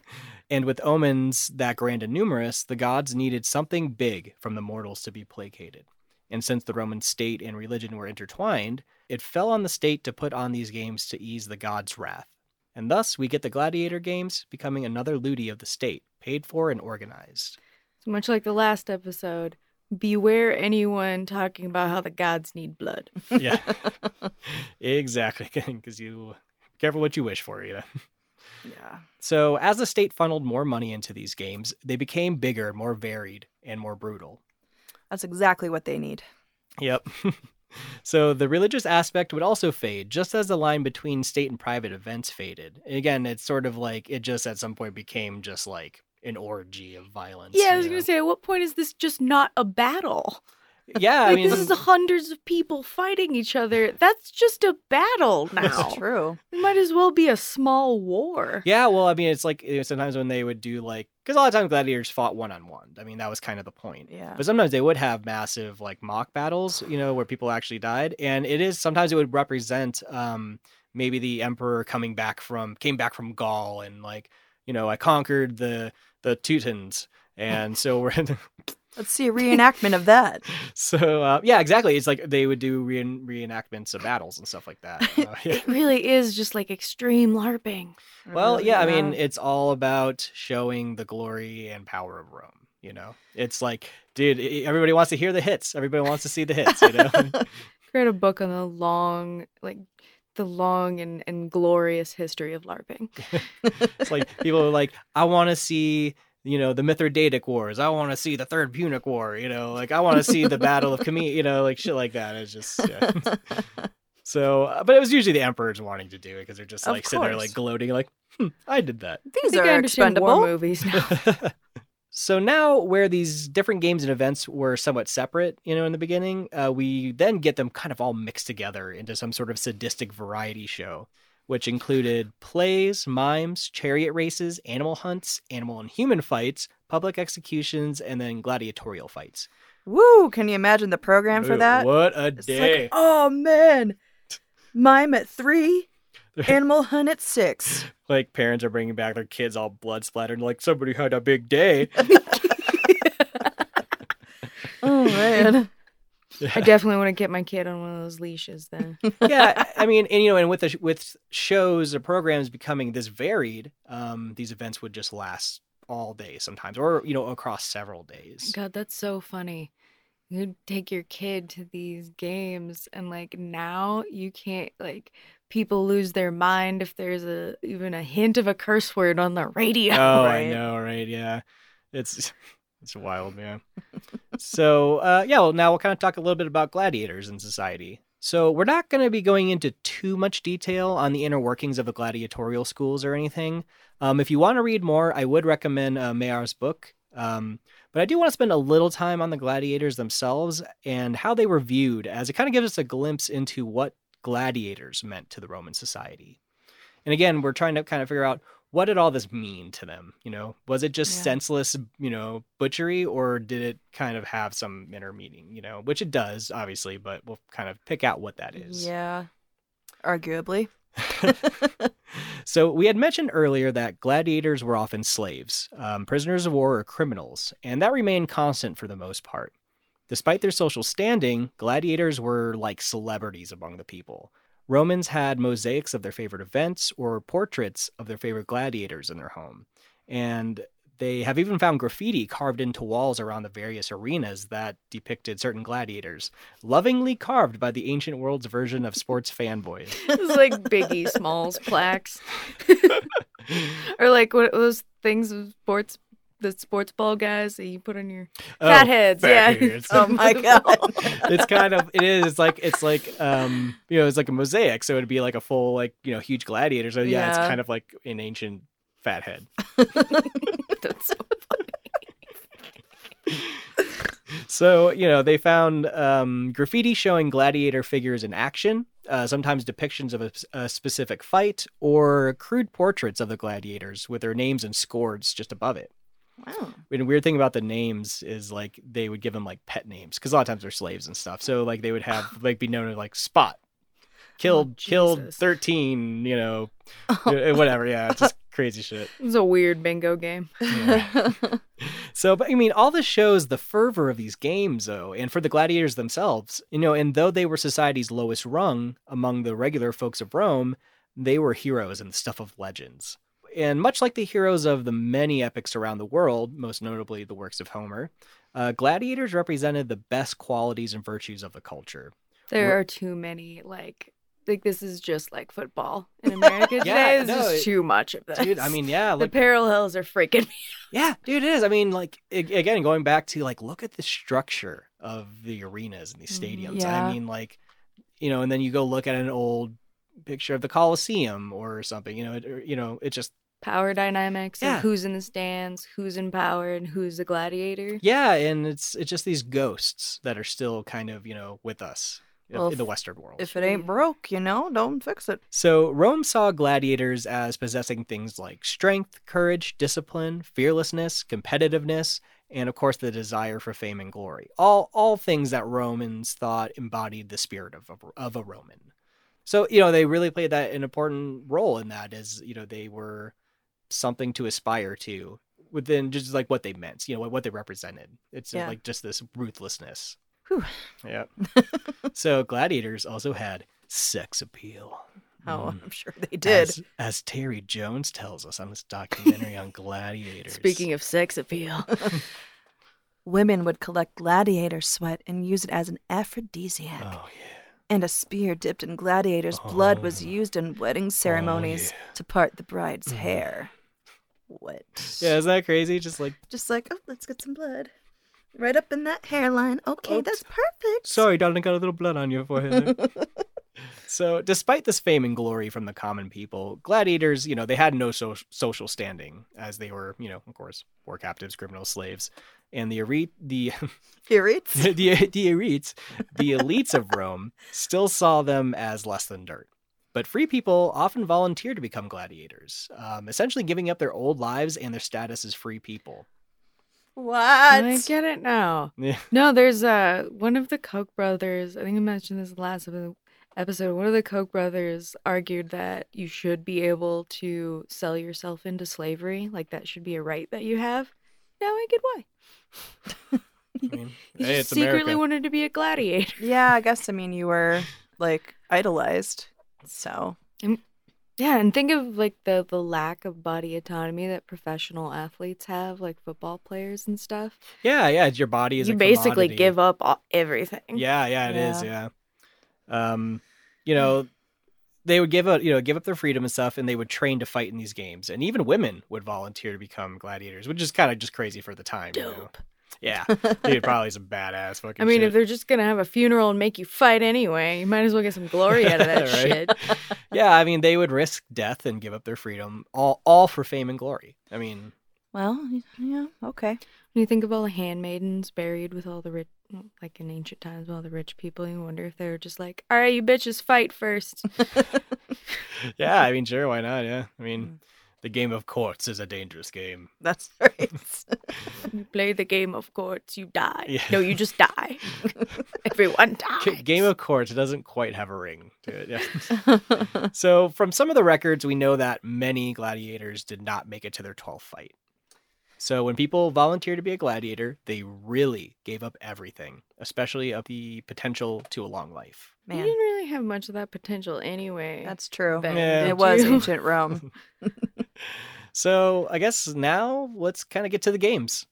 And with omens that grand and numerous, the gods needed something big from the mortals to be placated. And since the Roman state and religion were intertwined, it fell on the state to put on these games to ease the gods' wrath. And thus we get the gladiator games becoming another ludi of the state, paid for and organized. Much like the last episode, beware anyone talking about how the gods need blood. Yeah. *laughs* exactly. *laughs* Because you careful what you wish for, you know. Yeah. So, as the state funneled more money into these games, they became bigger, more varied, and more brutal. That's exactly what they need. Yep. *laughs* So the religious aspect would also fade, just as the line between state and private events faded. And again, it's sort of like it just at some point became just like an orgy of violence. Yeah, I you was know? gonna say, at what point is this just not a battle? *laughs* Yeah, I like mean, this is hundreds of people fighting each other. That's just a battle *laughs* now. That's true. It might as well be a small war. yeah. Well, I mean, it's like you know, sometimes when they would do like because a lot of times gladiators fought one on one. I mean, that was kind of the point. Yeah. But sometimes they would have massive like mock battles, you know, where people actually died, and it is sometimes it would represent um, maybe the emperor coming back from came back from Gaul and like you know I conquered the the Teutons, and so we're *laughs* Let's see a reenactment of that. *laughs* so uh, yeah, exactly. It's like they would do re- reenactments of battles and stuff like that. *laughs* Uh, yeah. It really is just like extreme LARPing. Well, yeah, I mean, it's all about showing the glory and power of Rome. You know, it's like, dude, e- everybody wants to hear the hits. Everybody wants to see the hits. You know. Create a book on the long, like the long and, and glorious history of LARPing. *laughs* it's like people are like, I want to see, you know, the Mithridatic Wars. I want to see the Third Punic War. You know, like I want to see the Battle of *laughs* Cannae. You know, like shit like that. It's just. Yeah. *laughs* So, uh, but it was usually the emperors wanting to do it because they're just like sitting there like gloating, like, hmm, I did that. I These think I are understand expendable. war movies now. So now, where these different games and events were somewhat separate, you know, in the beginning, uh, we then get them kind of all mixed together into some sort of sadistic variety show, which included plays, mimes, chariot races, animal hunts, animal and human fights, public executions, and then gladiatorial fights. Woo! Can you imagine the program for Ooh, that? What a It's day! like, oh man, mime at three, *laughs* Animal Hunt at six. like parents are bringing back their kids all blood splattered, like somebody had a big day. *laughs* Oh man. *laughs* I definitely want to get my kid on one of those leashes then. yeah, I mean, and you know, and with the with shows or programs becoming this varied, um, these events would just last all day sometimes, or you know, across several days. God, that's so funny. You take your kid to these games and like now you can't like people lose their mind if there's a even a hint of a curse word on the radio. Oh, I know, right? Yeah, it's *laughs* it's wild, man. *laughs* so, uh, yeah, well, now we'll kind of talk a little bit about gladiators in society. So, we're not going to be going into too much detail on the inner workings of the gladiatorial schools or anything. Um, if you want to read more, I would recommend uh, Meijer's book. Um, but I do want to spend a little time on the gladiators themselves and how they were viewed, as it kind of gives us a glimpse into what gladiators meant to the Roman society. And again, we're trying to kind of figure out what did all this mean to them? You know, was it just Yeah. senseless, you know, butchery, or did it kind of have some inner meaning? You know, which it does, obviously, but we'll kind of pick out what that is. Yeah. Arguably. *laughs* *laughs* so we had mentioned earlier that gladiators were often slaves, um, prisoners of war, or criminals, and that remained constant for the most part. Despite their social standing, gladiators were like celebrities among the people. Romans had mosaics of their favorite events or portraits of their favorite gladiators in their home. And they have even found graffiti carved into walls around the various arenas that depicted certain gladiators, lovingly carved by the ancient world's version of sports fanboys. *laughs* it's like Biggie *laughs* Smalls plaques. *laughs* or like what those things of sports the sports ball guys that you put on your fat heads. yeah. fatheads. *laughs* Oh my *laughs* god. it's kind of it is it's like *laughs* it's like um you know it's like a mosaic so it'd be like a full like you know huge gladiator so yeah, it's kind of like an ancient fat head That's so funny. so you know they found um graffiti showing gladiator figures in action uh, sometimes depictions of a, a specific fight or crude portraits of the gladiators with their names and scores just above it Wow. And the weird thing about the names is like they would give them like pet names because a lot of times they're slaves and stuff. So like they would have *laughs* like be known as like Spot, oh, killed killed thirteen, *laughs* you know, whatever. Yeah, it's just crazy shit. It's a weird bingo game. Yeah. *laughs* So, but I mean, all this shows the fervor of these games, though, and for the gladiators themselves, you know, and though they were society's lowest rung among the regular folks of Rome, they were heroes and the stuff of legends. And much like the heroes of the many epics around the world, most notably the works of Homer, uh, gladiators represented the best qualities and virtues of the culture. There Wha- are too many like like this is just like football in *laughs* America today. It's no, just too much of this. dude. I mean, yeah, the like parallels are freaking me. Yeah, dude, it is. I mean, like again, going back to like, look at the structure of the arenas and these Mhm. stadiums. Yeah. I mean, like, you know, and then you go look at an old picture of the Coliseum or something. You know, it, you know, it just Power dynamics Yeah. of who's in the stands, who's in power, and who's the gladiator. yeah, and it's it's just these ghosts that are still kind of you know with us in- Well, in the Western world. If it ain't broke, you know, don't fix it. So Rome saw gladiators as possessing things like strength, courage, discipline, fearlessness, competitiveness, and of course the desire for fame and glory. All all things that Romans thought embodied the spirit of a, of a Roman. So you know they really played that an important role in that as you know they were something to aspire to within just like what they meant, you know what they represented. It's Yeah. like just this ruthlessness. Whew. Yeah. *laughs* so gladiators also had sex appeal. Oh, Mm. I'm sure they did. As, as Terry Jones tells us on this documentary on gladiators. Speaking of sex appeal, *laughs* Women would collect gladiator sweat and use it as an aphrodisiac. Oh yeah. And a spear dipped in gladiators' blood was Oh. used in wedding ceremonies yeah. to part the bride's Mhm. hair. What? Yeah, isn't that crazy? Just like Just like, oh, let's get some blood. Right up in that hairline. Okay, Oh, that's perfect. sorry, darling, got a little blood on your forehead. there." *laughs* so, despite this fame and glory from the common people, gladiators, you know, they had no so- social standing as they were, you know, of course, war captives, criminals, slaves, and the elite, the *laughs* Periods? *laughs* the the elites, the elites of Rome still saw them as less than dirt. But free people often volunteer to become gladiators, um, essentially giving up their old lives and their status as free people. what? I get it now. Yeah. No, there's uh one of the Koch brothers. I think I mentioned this last episode. One of the Koch brothers argued that you should be able to sell yourself into slavery. Like that should be a right that you have. Now I get why. I mean, *laughs* He hey, just it's secretly America. wanted to be a gladiator. Yeah, I guess, I mean, you were, like, idolized. So, Yeah, and think of like the the lack of body autonomy that professional athletes have, like football players and stuff. Yeah, yeah. Your body is you basically commodity. give up all, everything. Yeah, yeah, it is. Yeah. Um, you know, they would give up, you know, give up their freedom and stuff, and they would train to fight in these games. And even women would volunteer to become gladiators, which is kind of just crazy for the time. You know? Yeah, *laughs* dude, probably some badass fucking. I mean, shit. if they're just gonna have a funeral and make you fight anyway, you might as well get some glory out of that *laughs* shit. *laughs* yeah, I mean, they would risk death and give up their freedom, all all for fame and glory. I mean, well, yeah, okay. When you think of all the handmaidens buried with all the rich, like in ancient times, with all the rich people, you wonder if they were just like, "All right, you bitches, fight first. yeah, I mean, sure, why not? Yeah, I Mm. Mean, the game of courts is a dangerous game. That's *laughs* right. you play the game of courts, you die. Yeah. No, you just die. *laughs* Everyone dies. Game of Courts doesn't quite have a ring to it. Yeah. *laughs* so, from some of the records, we know that many gladiators did not make it to their 12th fight. So, when people volunteered to be a gladiator, they really gave up everything, especially of the potential to a long life. You Man, didn't really have much of that potential anyway. that's true. Ben, Yeah. It did was ancient Rome. So, I guess now let's kind of get to the games.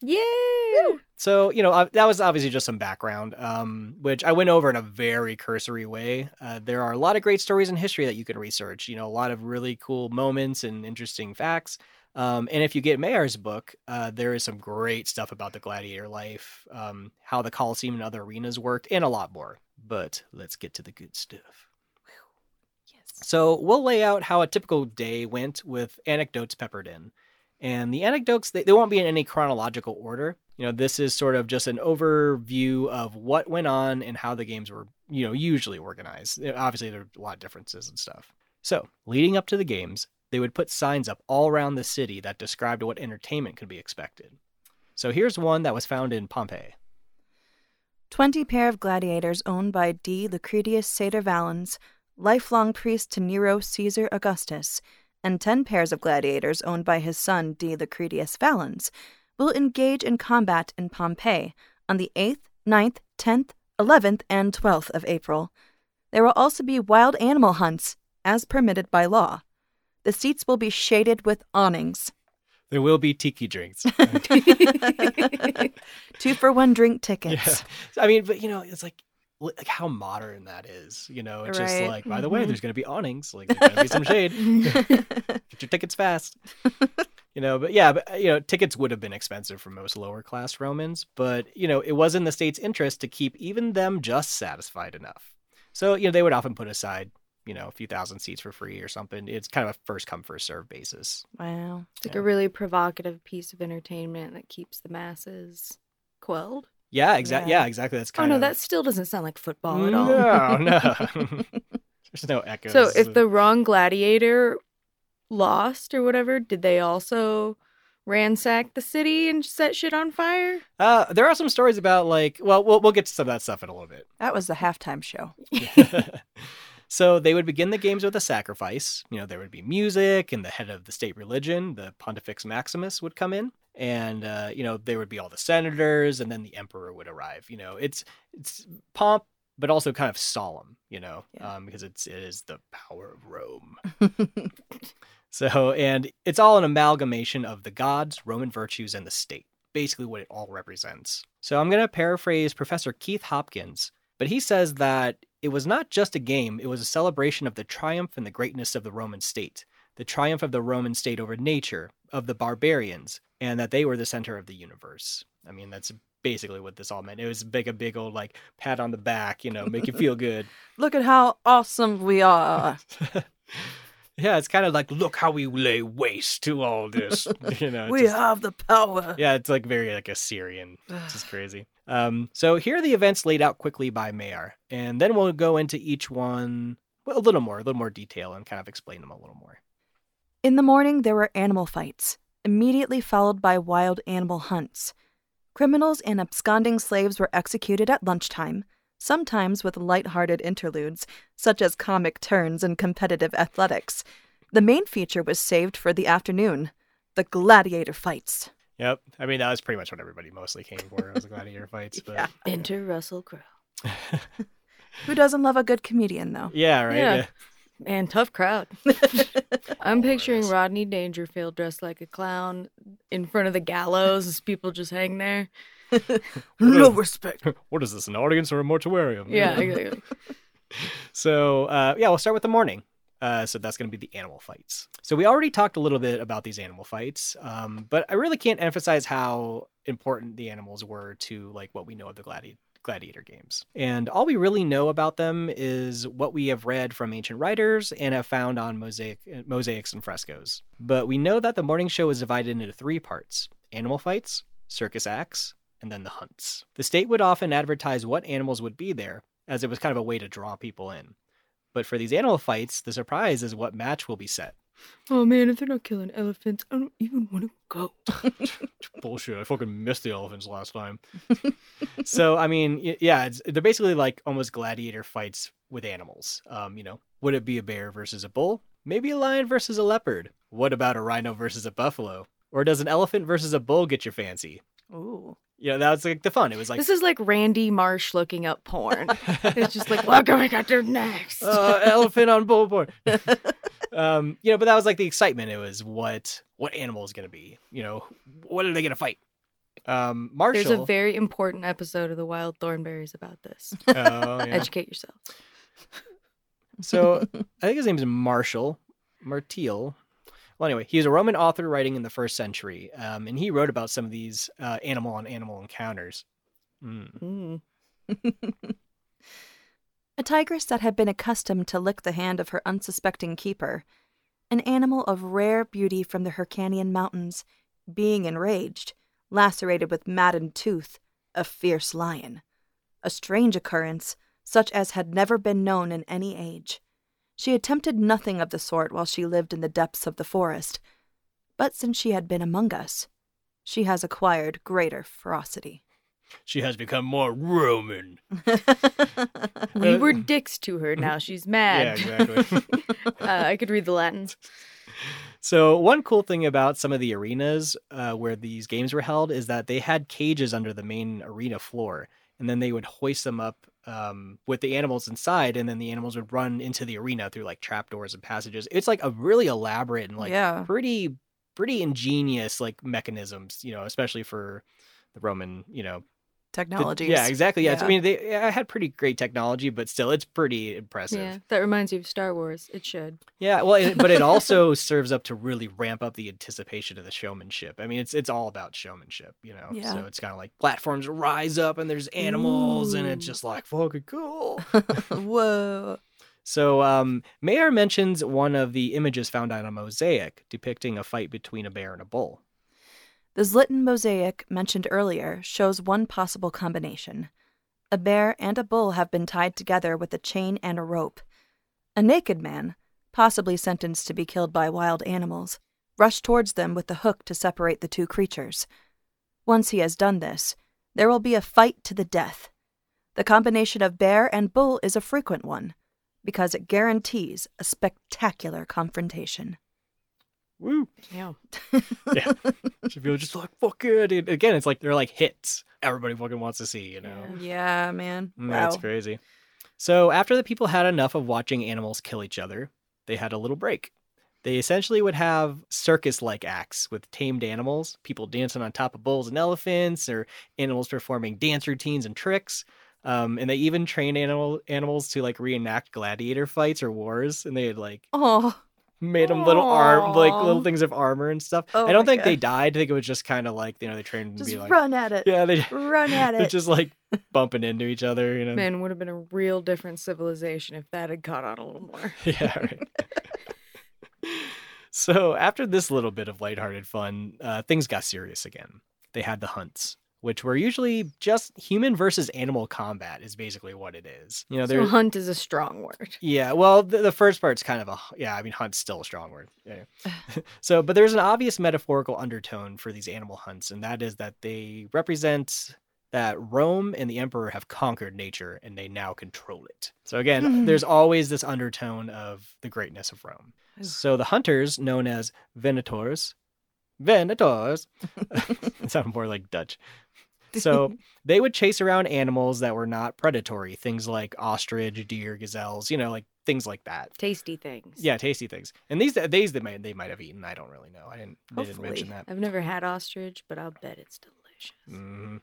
Yeah. So, you know, uh, that was obviously just some background, um, which I went over in a very cursory way. Uh, there are a lot of great stories in history that you can research, you know, a lot of really cool moments and interesting facts. Um, and if you get Meijer's book, uh, there is some great stuff about the gladiator life, um, how the Colosseum and other arenas worked, and a lot more. But let's get to the good stuff. So we'll lay out how a typical day went with anecdotes peppered in. And the anecdotes, they, they won't be in any chronological order. You know, this is sort of just an overview of what went on and how the games were, you know, usually organized. Obviously, there are a lot of differences and stuff. So, leading up to the games, they would put signs up all around the city that described what entertainment could be expected. So, here's one that was found in Pompeii. Twenty pair of gladiators owned by D. Lucretius Satrius Valens, lifelong priest to Nero Caesar Augustus, and ten pairs of gladiators owned by his son D. Lucretius Valens, will engage in combat in Pompeii on the 8th, 9th, 10th, 11th, and 12th of April. There will also be wild animal hunts, as permitted by law. The seats will be shaded with awnings. There will be tiki drinks. *laughs* *laughs* Two for one drink tickets. Yeah. I mean, but you know, it's like like how modern that is. You know, it's just like, by the way, there's mm-hmm. going to be awnings. Like, there's going to be some shade. *laughs* Get your tickets fast. you know, but yeah, but uh, you know, tickets would have been expensive for most lower class Romans, but you know, it was in the state's interest to keep even them just satisfied enough. So, you know, they would often put aside, you know, a few thousand seats for free or something. It's kind of a first come first serve basis. wow. It's like Yeah. a really provocative piece of entertainment that keeps the masses quelled. Yeah, exactly. Yeah. Yeah, exactly. That's kind. Oh no, of that still doesn't sound like football at all. No, no. *laughs* *laughs* There's no echoes. So if the wrong gladiator lost or whatever, did they also ransack the city and set shit on fire? uh, there are some stories about like, well, we'll we'll get to some of that stuff in a little bit. That was the halftime show. *laughs* so they would begin the games with a sacrifice. You know, there would be music, and the head of the state religion, the Pontifex Maximus, would come in, and uh, you know there would be all the senators, and then the emperor would arrive. You know, it's it's pomp, but also kind of solemn. You know, Yeah. um, because it's it is the power of Rome. *laughs* So, and it's all an amalgamation of the gods, Roman virtues, and the state. Basically, what it all represents. So, I'm going to paraphrase Professor Keith Hopkins, but he says that it was not just a game, it was a celebration of the triumph and the greatness of the Roman state, the triumph of the Roman state over nature, of the barbarians, and that they were the center of the universe. I mean, that's basically what this all meant. It was big, a big old like pat on the back, you know, make you feel good. *laughs* Look at how awesome we are. *laughs* yeah, it's kind of like, look how we lay waste to all this. *laughs* You know, we just- have the power. yeah, it's like very like Assyrian. *sighs* It's just crazy. Um, so here are the events laid out quickly by Meijer, and then we'll go into each one well, a little more, a little more detail, and kind of explain them a little more. In the morning, there were animal fights, immediately followed by wild animal hunts. Criminals and absconding slaves were executed at lunchtime, sometimes with light-hearted interludes, such as comic turns and competitive athletics. The main feature was saved for the afternoon the gladiator fights. Yep. I mean, that was pretty much what everybody mostly came for. It was the gladiator fights, but Yeah. Enter Russell Crowe. *laughs* Who doesn't love a good comedian, though? yeah, right. Yeah. Yeah. Man, tough crowd. *laughs* I'm picturing Rodney Dangerfield dressed like a clown in front of the gallows as people just hang there. *laughs* no *laughs* respect. What is this? An audience or a mortuarium? Yeah, exactly. So uh, yeah, we'll start with the morning. Uh, so that's going to be the animal fights. So we already talked a little bit about these animal fights, um, but I really can't emphasize how important the animals were to like what we know of the gladi- gladiator games. And all we really know about them is what we have read from ancient writers and have found on mosaic mosaics and frescoes. But we know that the morning show is divided into three parts: animal fights, circus acts, and then the hunts. The state would often advertise what animals would be there, as it was kind of a way to draw people in. But for these animal fights, the surprise is what match will be set. Oh man, if they're not killing elephants, I don't even want to go. *laughs* Bullshit! I fucking missed the elephants last time. so I mean, y- yeah, it's, they're basically like almost gladiator fights with animals. Um, you know, would it be a bear versus a bull? Maybe a lion versus a leopard. What about a rhino versus a buffalo? Or does an elephant versus a bull get your fancy? Ooh. You know, that was like the fun. It was like this is like Randy Marsh looking up porn. *laughs* it's just like, what can we got to next? uh, elephant on bull board. *laughs* um, you know, but that was like the excitement. It was what what animal is going to be. You know, what are they going to fight? Um, Martial. There's a very important episode of the Wild Thornberrys about this. *laughs* Oh, yeah. Educate yourself. So *laughs* I think his name is Marshall Martial. Well, anyway, he's a Roman author writing in the first century, um, and he wrote about some of these uh, animal on animal encounters. Mm. Mm. *laughs* A tigress that had been accustomed to lick the hand of her unsuspecting keeper, an animal of rare beauty from the Hyrcanian mountains, being enraged, lacerated with maddened tooth, a fierce lion. A strange occurrence, such as had never been known in any age. She attempted nothing of the sort while she lived in the depths of the forest, but since she had been among us, she has acquired greater ferocity. She has become more Roman. *laughs* We Uh, were dicks to her. Now she's *laughs* mad. Yeah, exactly. *laughs* uh, I could read the Latin. So one cool thing about some of the arenas uh, where these games were held is that they had cages under the main arena floor, and then they would hoist them up um, with the animals inside, and then the animals would run into the arena through like trapdoors and passages. It's like a really elaborate and like Yeah. pretty pretty ingenious like mechanisms, you know, especially for the Roman, you know, technologies. Yeah, exactly. Yeah, it's- I mean, they yeah, had pretty great technology, but still, it's pretty impressive. Yeah, that reminds you of Star Wars. It should. Yeah, well, it, but it also *laughs* serves up to really ramp up the anticipation of the showmanship. I mean, it's it's all about showmanship, you know. Yeah. So it's kind of like platforms rise up and there's animals, and it's just like fucking cool. *laughs* *laughs* Whoa. So um, Meijer mentions one of the images found on a mosaic depicting a fight between a bear and a bull. The Zliten mosaic mentioned earlier shows one possible combination. A bear and a bull have been tied together with a chain and a rope. A naked man, possibly sentenced to be killed by wild animals, rushed towards them with the hook to separate the two creatures. Once he has done this, there will be a fight to the death. The combination of bear and bull is a frequent one, because it guarantees a spectacular confrontation. Woo! Yeah. *laughs* Yeah. So people are just like fuck it. And Again, it's like they're like hits. Everybody fucking wants to see, you know. Yeah, man. Mm, That's crazy. So after the people had enough of watching animals kill each other, they had a little break. They essentially would have circus-like acts with tamed animals, people dancing on top of bulls and elephants, or animals performing dance routines and tricks. Um, and they even trained animal animals to like reenact gladiator fights or wars, and they had like Oh, made them little arm like little things of armor and stuff. Oh I don't my think they died. I think it was just kind of like you know they trained them to be like run at it. yeah they *laughs* Run at they're it. just like *laughs* bumping into each other. You know Man, would have been a real different civilization if that had caught on a little more. *laughs* yeah, right. so after this little bit of lighthearted fun, uh, things got serious again. They had the hunts, which were usually just human versus animal combat, is basically what it is. You know, So hunt is a strong word. yeah, well, the, the first part's kind of a yeah. I mean, hunt's still a strong word. Yeah. *sighs* *laughs* so, but there's an obvious metaphorical undertone for these animal hunts, and that is that they represent that Rome and the emperor have conquered nature and they now control it. So again, *laughs* there's always this undertone of the greatness of Rome. So the hunters, known as venators, venators, *laughs* sound more like Dutch. So *laughs* they would chase around animals that were not predatory, things like ostrich, deer, gazelles, you know, like things like that. Tasty things. Yeah, tasty things. And these these they might they might have eaten. I don't really know. I didn't they didn't mention Hopefully. that. I've never had ostrich, but I'll bet it's delicious. Mhm.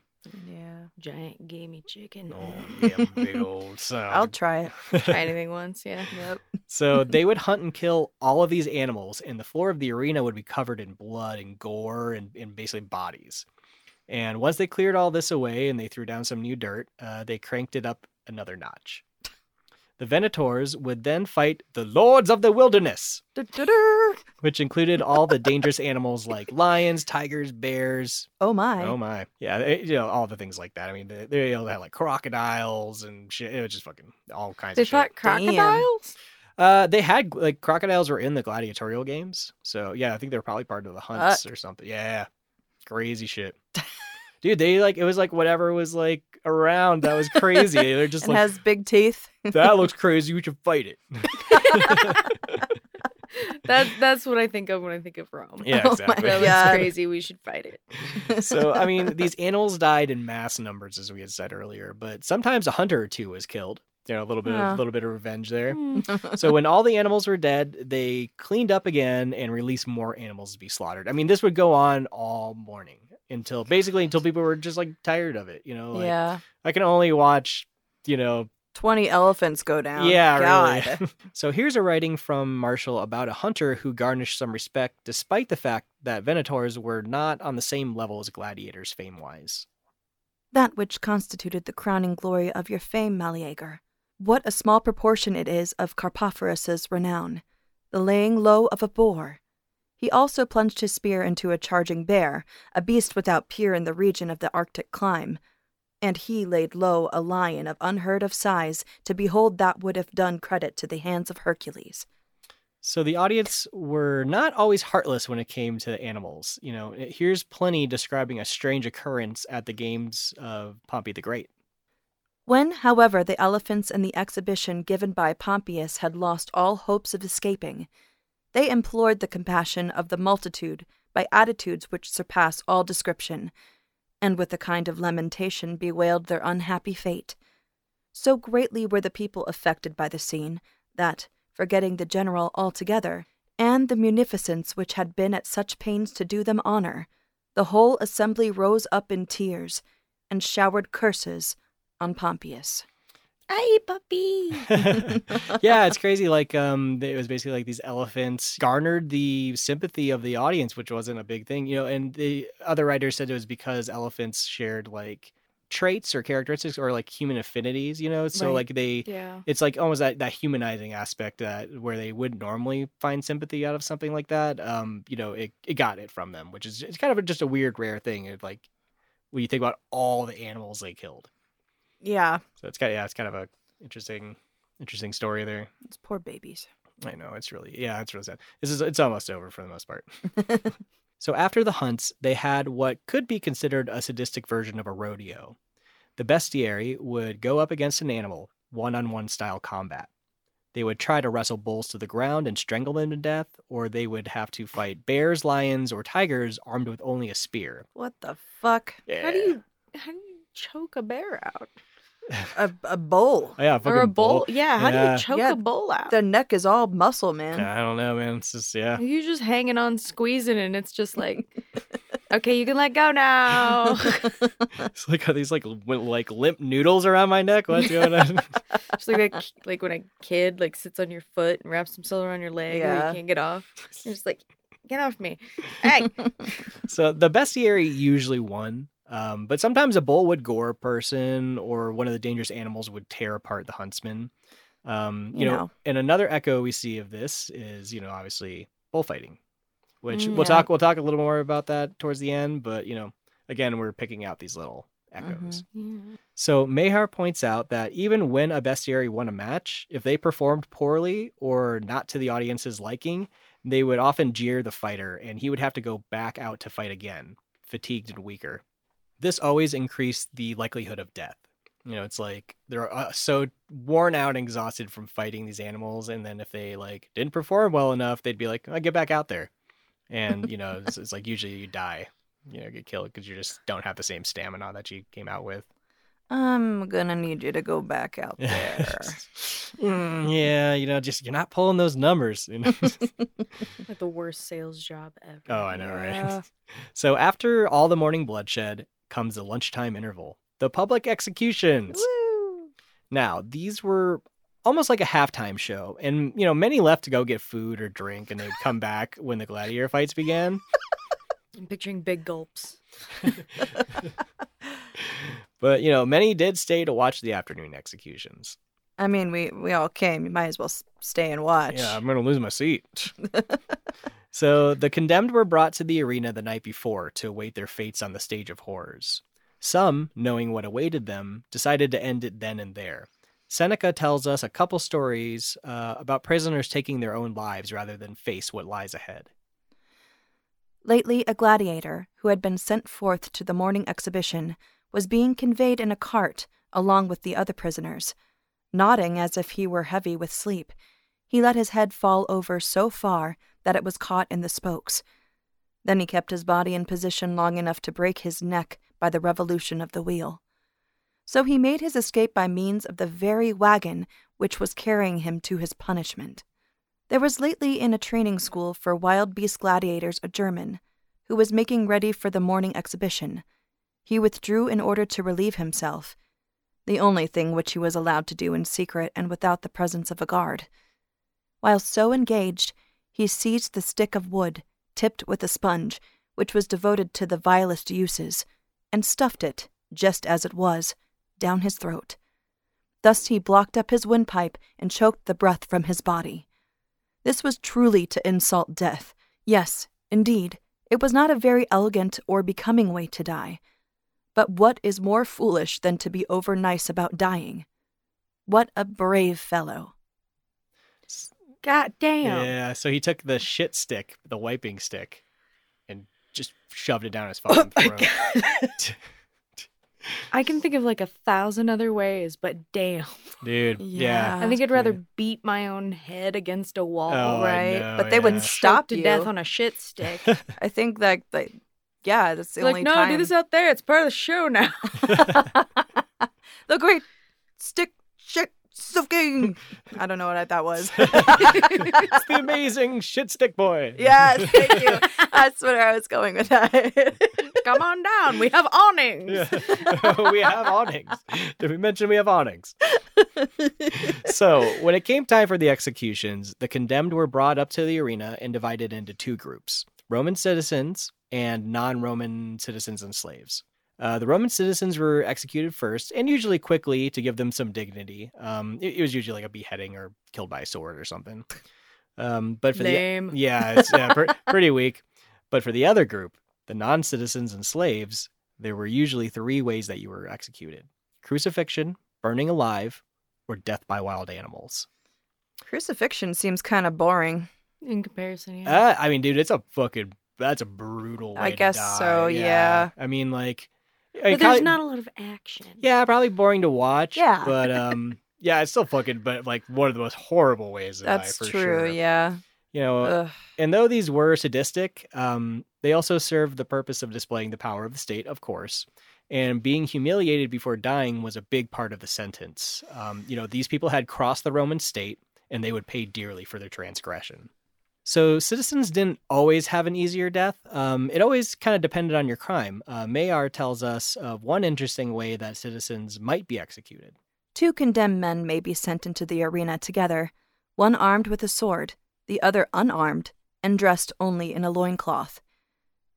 yeah. Giant gamey chicken. Oh, *laughs* yeah, big old son. I'll try it. Try *laughs* anything once, yeah. Yep. so they would hunt and kill all of these animals, and the floor of the arena would be covered in blood and gore and, and basically bodies. And once they cleared all this away and they threw down some new dirt, uh, they cranked it up another notch. The Venators would then fight the Lords of the Wilderness, which included all the dangerous *laughs* animals like lions, tigers, bears. Oh my. Oh my, yeah, they- you know all the things like that. I mean, they, they all had like crocodiles and shit. It was just fucking all kinds They of shit. fought crocodiles? Uh, they had like crocodiles were in the gladiatorial games, so yeah, I think they were probably part of the hunts or something. Yeah, crazy shit, *laughs* dude. They like it was like whatever was like around that was crazy. They're just *laughs* like has big teeth. that looks *laughs* crazy. We should fight it. *laughs* That that's what I think of when I think of Rome. Yeah, Oh my exactly. That looks God. crazy. We should fight it. so I mean, these animals died in mass numbers, as we had said earlier, but sometimes a hunter or two was killed. You know, a little bit, Yeah. of, little bit of revenge there. Mm. So when all the animals were dead, they cleaned up again and released more animals to be slaughtered. I mean, this would go on all morning until basically until people were just like tired of it. You know, like yeah. I can only watch, you know, 20 elephants go down. yeah, God. really. *laughs* *laughs* so here's a writing from Martial about a hunter who garnished some respect despite the fact that Venators were not on the same level as gladiators fame wise. That which constituted the crowning glory of your fame, Meleager. What a small proportion it is of Carpophorus's renown, the laying low of a boar. He also plunged his spear into a charging bear, a beast without peer in the region of the Arctic clime. And he laid low a lion of unheard of size to behold that would have done credit to the hands of Hercules. So the audience were not always heartless when it came to animals. You know, eh, here's Pliny describing a strange occurrence at the games of Pompey the Great. When, however, the elephants in the exhibition given by Pompeius had lost all hopes of escaping, they implored the compassion of the multitude by attitudes which surpass all description, and with a kind of lamentation bewailed their unhappy fate. So greatly were the people affected by the scene that, forgetting the general altogether, and the munificence which had been at such pains to do them honor, the whole assembly rose up in tears, and showered curses on Pompeius. Hey, puppy. *laughs* yeah, it's crazy. Like, um, it was basically like these elephants garnered the sympathy of the audience, which wasn't a big thing, you know. And the other writers said it was because elephants shared like traits or characteristics or like human affinities, you know. So Right. like they, yeah. it's like almost that that humanizing aspect that where they would normally find sympathy out of something like that. Um, you know, it it got it from them, which is it's kind of a, just a weird, rare thing. It, like when you think about all the animals they killed. Yeah, So it's kind of, yeah, it's kind of a interesting interesting story there. it's poor babies. I know it's really yeah, it's really sad. This is it's almost over for the most part. *laughs* so after the hunts, they had what could be considered a sadistic version of a rodeo. The bestiary would go up against an animal, one-on-one style combat. They would try to wrestle bulls to the ground and strangle them to death, or they would have to fight bears, lions, or tigers armed with only a spear. What the fuck? How do you how do you choke a bear out? A, a bull. Oh, *laughs* yeah, or a bowl. bull? Yeah, how do Yeah. you choke Yeah, a bull out? The neck is all muscle, man. I don't know, man. It's just yeah. You're just hanging on, squeezing, and it's just like, okay, you can let go now. *laughs* *laughs* It's like are these like li- like limp noodles around my neck. What's going on? just like a, ki- like when a kid like sits on your foot and wraps himself around your leg, or Yeah. you can't get off. You're just like, get off me, hey. So the bestiary usually won, um, but sometimes a bull would gore a person, or one of the dangerous animals would tear apart the huntsman. Um, you, You know, know. and another echo we see of this is, you know, obviously bullfighting, which Mm, we'll talk we'll talk a little more about that towards the end. But you know, again, we're picking out these little echoes. Yeah. So Meijer points out that even when a bestiary won a match, if they performed poorly or not to the audience's liking, they would often jeer the fighter and he would have to go back out to fight again, fatigued and weaker. This always increased the likelihood of death. You know, it's like they're uh, so worn out and exhausted from fighting these animals and then if they like didn't perform well enough, they'd be like, "I get back out there." And, you know, it's, it's like usually you die, you know, get killed because you just don't have the same stamina that you came out with. I'm gonna need you to go back out *laughs* there. *laughs* Mm, yeah, you know, just you're not pulling those numbers. You know? *laughs* Like the worst sales job ever. oh, I know, Yeah. right? So after all the morning bloodshed comes the lunchtime interval, the public executions. Woo! Now, these were almost like a halftime show, and you know, many left to go get food or drink, and they'd come back when the gladiator fights began. *laughs* I'm picturing big gulps. *laughs* But you know, many did stay to watch the afternoon executions. I mean, we we all came. You might as well stay and watch. Yeah, I'm gonna lose my seat. *laughs* so the condemned were brought to the arena the night before to await their fates on the stage of horrors. Some, knowing what awaited them, decided to end it then and there. Seneca tells us a couple stories uh, about prisoners taking their own lives rather than face what lies ahead. Lately, a gladiator who had been sent forth to the morning exhibition was being conveyed in a cart along with the other prisoners. Nodding as if he were heavy with sleep, he let his head fall over so far that it was caught in the spokes. Then he kept his body in position long enough to break his neck by the revolution of the wheel. So he made his escape by means of the very wagon which was carrying him to his punishment. There was lately in a training school for wild beast gladiators a German, who was making ready for the morning exhibition. He withdrew in order to relieve himself, the only thing which he was allowed to do in secret and without the presence of a guard. While so engaged, he seized the stick of wood, tipped with a sponge, which was devoted to the vilest uses, and stuffed it, just as it was, down his throat. Thus he blocked up his windpipe and choked the breath from his body. This was truly to insult death. Yes, indeed, it was not a very elegant or becoming way to die. But what is more foolish than to be over nice about dying? What a brave fellow. God damn. Yeah, so he took the shit stick, the wiping stick, and just shoved it down his *laughs* oh fucking my throat. *laughs* I can think of like a thousand other ways, but damn. Dude, yeah. Yeah. I think I'd rather dude. beat my own head against a wall. Oh, I right? know, but they yeah. wouldn't stop to you. death on a shit stick. *laughs* I think that, like, yeah, that's the like, only no, time. do this out there. It's part of the show now. *laughs* *laughs* the great stick shit Suffking. I don't know what that was. *laughs* it's the amazing shit stick boy. yes, thank you. That's where I was going with that. Come on down. We have awnings. Yeah. we have awnings. Did we mention we have awnings? so, when it came time for the executions, the condemned were brought up to the arena and divided into two groups Roman citizens and non Roman citizens and slaves. Uh, the Roman citizens were executed first, and usually quickly to give them some dignity. Um, it, it was usually like a beheading or killed by a sword or something. Um, but for Lame. the *laughs* yeah, it's yeah, per- *laughs* pretty weak. But for the other group, the non citizens and slaves, there were usually three ways that you were executed crucifixion, burning alive, or death by wild animals. Crucifixion seems kind of boring. In comparison, yeah. Uh, I mean, dude, it's a fucking that's a brutal. Way I guess so, yeah. I mean, like, but there's kinda- not a lot of action. Yeah, probably boring to watch. Yeah. but um, *laughs* yeah, it's still fucking, but like one of the most horrible ways to That's die for true. sure. Yeah. You know, Ugh. and though these were sadistic, um, they also served the purpose of displaying the power of the state, of course. And being humiliated before dying was a big part of the sentence. Um, you know, these people had crossed the Roman state, and they would pay dearly for their transgression. So citizens didn't always have an easier death. Um, it always kind of depended on your crime. Uh, Meijer tells us of one interesting way that citizens might be executed. Two condemned men may be sent into the arena together, one armed with a sword, the other unarmed, and dressed only in a loincloth.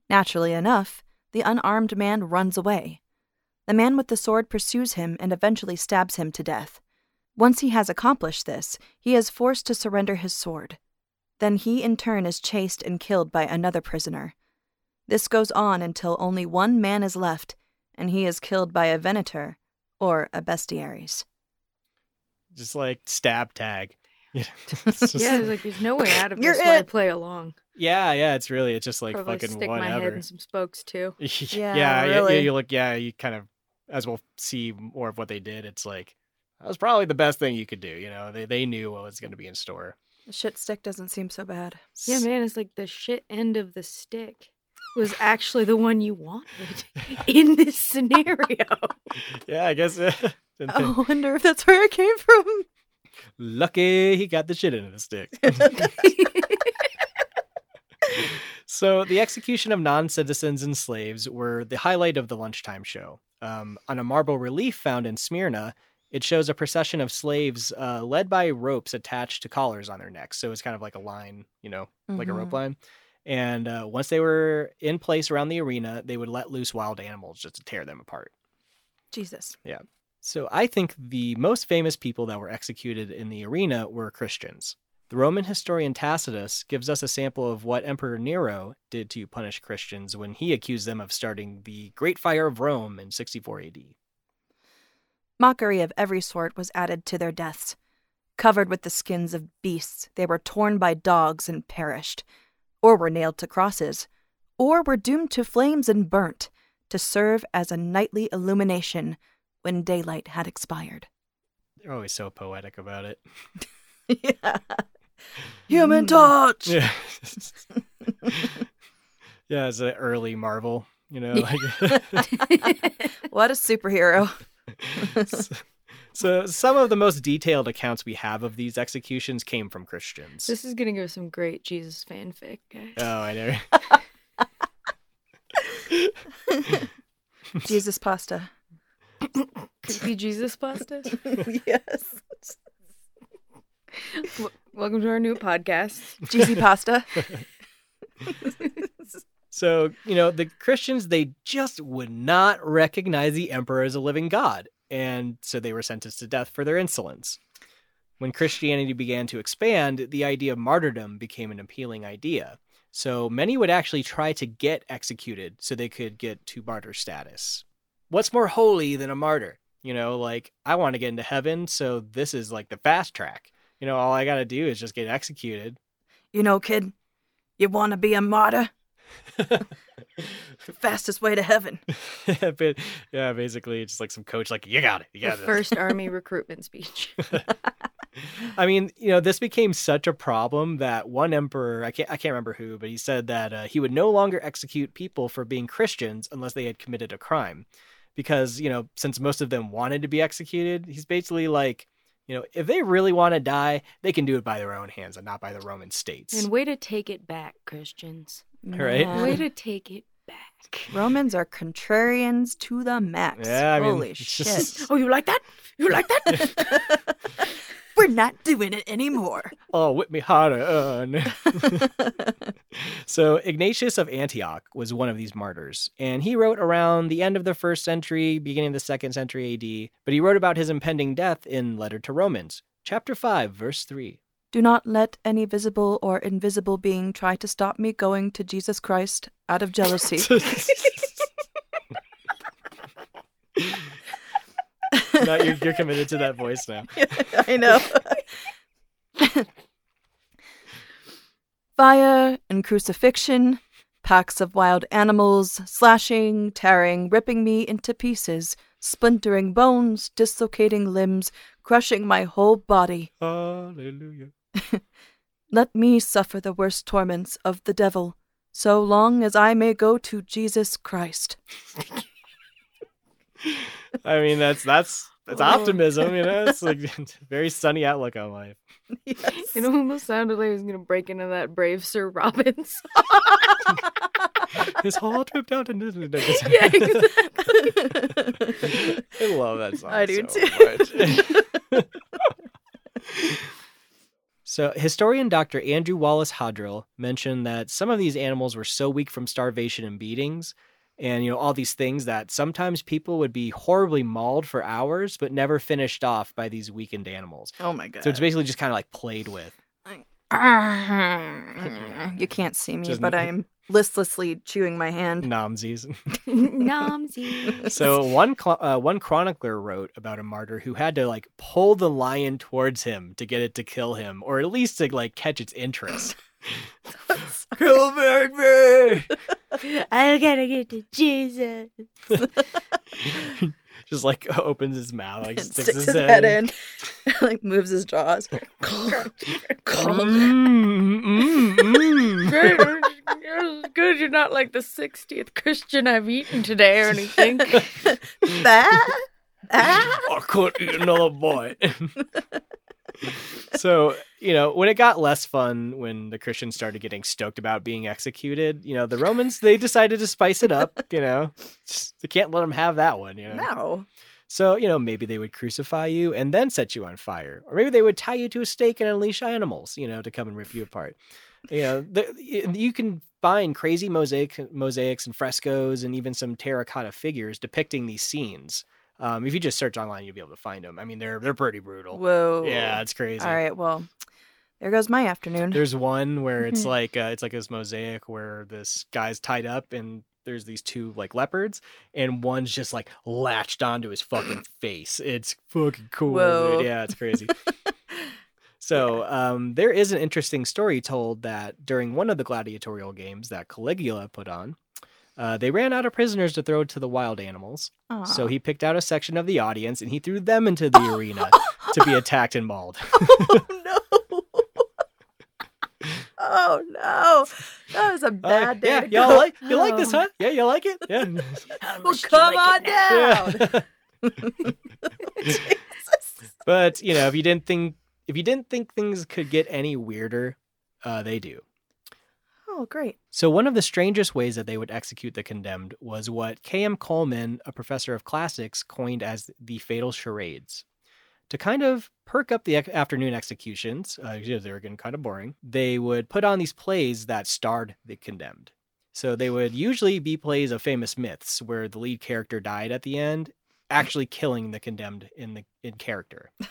Naturally enough, the unarmed man runs away. The man with the sword pursues him and eventually stabs him to death. Once he has accomplished this, he is forced to surrender his sword. Then he in turn is chased and killed by another prisoner. This goes on until only one man is left, and he is killed by a venator, or a bestiarius. Just like stab tag. *laughs* *laughs* It's just- Yeah, it's like there's no way out of *laughs* You're this when I play along. yeah, yeah. It's really, it's just like Probably fucking stick my head in some spokes too. yeah, Yeah, yeah, yeah. You look, yeah. You kind of, as we'll see more of what they did. It's like that was probably the best thing you could do. You know, they they knew what was going to be in store. The shit stick doesn't seem so bad. Yeah, man, it's like the shit end of the stick was actually the one you wanted *laughs* *laughs* in this scenario. Yeah, I guess. *laughs* didn't I wonder if that's where it came from. Lucky he got the shit into the stick. so the execution of non-citizens and slaves were the highlight of the lunchtime show. Um, on a marble relief found in Smyrna, it shows a procession of slaves uh, led by ropes attached to collars on their necks. So it's kind of like a line, you know, like a rope Mhm. line. And uh, once they were in place around the arena, they would let loose wild animals just to tear them apart. Jesus. Yeah. So I think the most famous people that were executed in the arena were Christians. The Roman historian Tacitus gives us a sample of what Emperor Nero did to punish Christians when he accused them of starting the Great Fire of Rome in 64 AD. Mockery of every sort was added to their deaths. Covered with the skins of beasts, they were torn by dogs and perished, or were nailed to crosses, or were doomed to flames and burnt, to serve as a nightly illumination when daylight had expired. They're always so poetic about it. *laughs* yeah. Human mm. touch! Yeah. *laughs* yeah, it's an early Marvel, you know, *laughs* like what a superhero. So, so some of the most detailed accounts we have of these executions came from Christians. this is gonna go some great Jesus fanfic, guys. Oh, I know. *laughs* Jesus pasta. Creepy Jesus pasta. *laughs* yes. W- Welcome to our new podcast. Cheesy pasta. *laughs* So, you know, the Christians, they just would not recognize the emperor as a living god. And so they were sentenced to death for their insolence. When Christianity began to expand, the idea of martyrdom became an appealing idea. So many would actually try to get executed so they could get to martyr status. What's more holy than a martyr? You know, like, I want to get into heaven, so this is like the fast track. You know, all I got to do is just get executed. You know, kid, you want to be a martyr? The *laughs* fastest way to heaven. *laughs* but yeah, basically, just like some coach, like you got it, you The got it. first *laughs* army recruitment speech. I mean, you know, this became such a problem that one emperor, I can't, I can't remember who, but he said that uh, he would no longer execute people for being Christians unless they had committed a crime, because you know, since most of them wanted to be executed, he's basically like, You know, if they really want to die, they can do it by their own hands and not by the Roman states. And way to take it back, Christians. *laughs* Right. Man. Way to take it back. Romans are contrarians to the max. Yeah, I mean, Holy *laughs* it's shit. just- Oh, you like that? You like that? *laughs* We're not doing it anymore. *laughs* oh, whip me harder. uh, *laughs* so Ignatius of Antioch was one of these martyrs, and he wrote around the end of the first century, beginning of the second century AD. But he wrote about his impending death in Letter to Romans, chapter five, verse three. Do not let any visible or invisible being try to stop me going to Jesus Christ out of jealousy. *laughs* now you're, you're committed to that voice now. *laughs* I know. Fire and crucifixion, packs of wild animals, slashing, tearing, ripping me into pieces, splintering bones, dislocating limbs, crushing my whole body. Hallelujah. *laughs* Let me suffer the worst torments of the devil, so long as I may go to Jesus Christ. *laughs* I mean, that's that's that's Oh. optimism, you know. It's like *laughs* *laughs* very sunny outlook on life. Yes. It almost sounded like he was gonna break into that brave Sir Robins. *laughs* His heart ripped out and yeah, exactly. I love that song. I do so too. so, historian Dr. Andrew Wallace Hadrill mentioned that some of these animals were so weak from starvation and beatings, and you know all these things that sometimes people would be horribly mauled for hours, but never finished off by these weakened animals. oh my god. So it's basically just kind of like played with. *laughs* you can't see me, Just- but I'm listlessly chewing my hand. Nomsies. *laughs* Nomsy. So one cl- uh, one chronicler wrote about a martyr who had to like pull the lion towards him to get it to kill him, or at least to like catch its interest. *laughs* Kill me! I gotta get to Jesus. *laughs* Just like opens his mouth, like and sticks, sticks his, his head in, *laughs* like moves his jaws. Great. *laughs* Good you're not like the 60th Christian I've eaten today or anything. that? Ah? I could eat another bite. So, you know, when it got less fun when the Christians started getting stoked about being executed, you know, the Romans, they decided to spice it up, you know. Just- they can't let them have that one, you know. No. So, you know, maybe they would crucify you and then set you on fire. Or maybe they would tie you to a stake and unleash animals, you know, to come and rip you apart. You know, the, you can find crazy mosaic mosaics and frescoes and even some terracotta figures depicting these scenes. Um, if you just search online, you'll be able to find them. I mean, they're they're pretty brutal. Whoa. Yeah, it's crazy. All right. Well, there goes my afternoon. There's one where it's *laughs* like uh, it's like this mosaic where this guy's tied up and there's these two like leopards and one's just like latched onto his fucking *clears throat* face. It's fucking cool. dude. Whoa. Yeah, it's crazy. *laughs* so um, there is an interesting story told that during one of the gladiatorial games that Caligula put on, uh, they ran out of prisoners to throw to the wild animals. So he picked out a section of the audience and he threw them into the arena to be *laughs* attacked and mauled. *laughs* oh no. oh no. That was a Uh, bad day. yeah, to y'all go. like you like this, Oh. huh? Yeah, you like it? *laughs* Yeah. Well, come on down. yeah. but you know, if you didn't think if you didn't think things could get any weirder, uh, they do. Oh, great. So one of the strangest ways that they would execute the condemned was what K.M. Coleman, a professor of classics, coined as the fatal charades. To kind of perk up the afternoon executions, uh, they were getting kind of boring, they would put on these plays that starred the condemned. So they would usually be plays of famous myths where the lead character died at the end, actually killing the condemned in the in character. *laughs*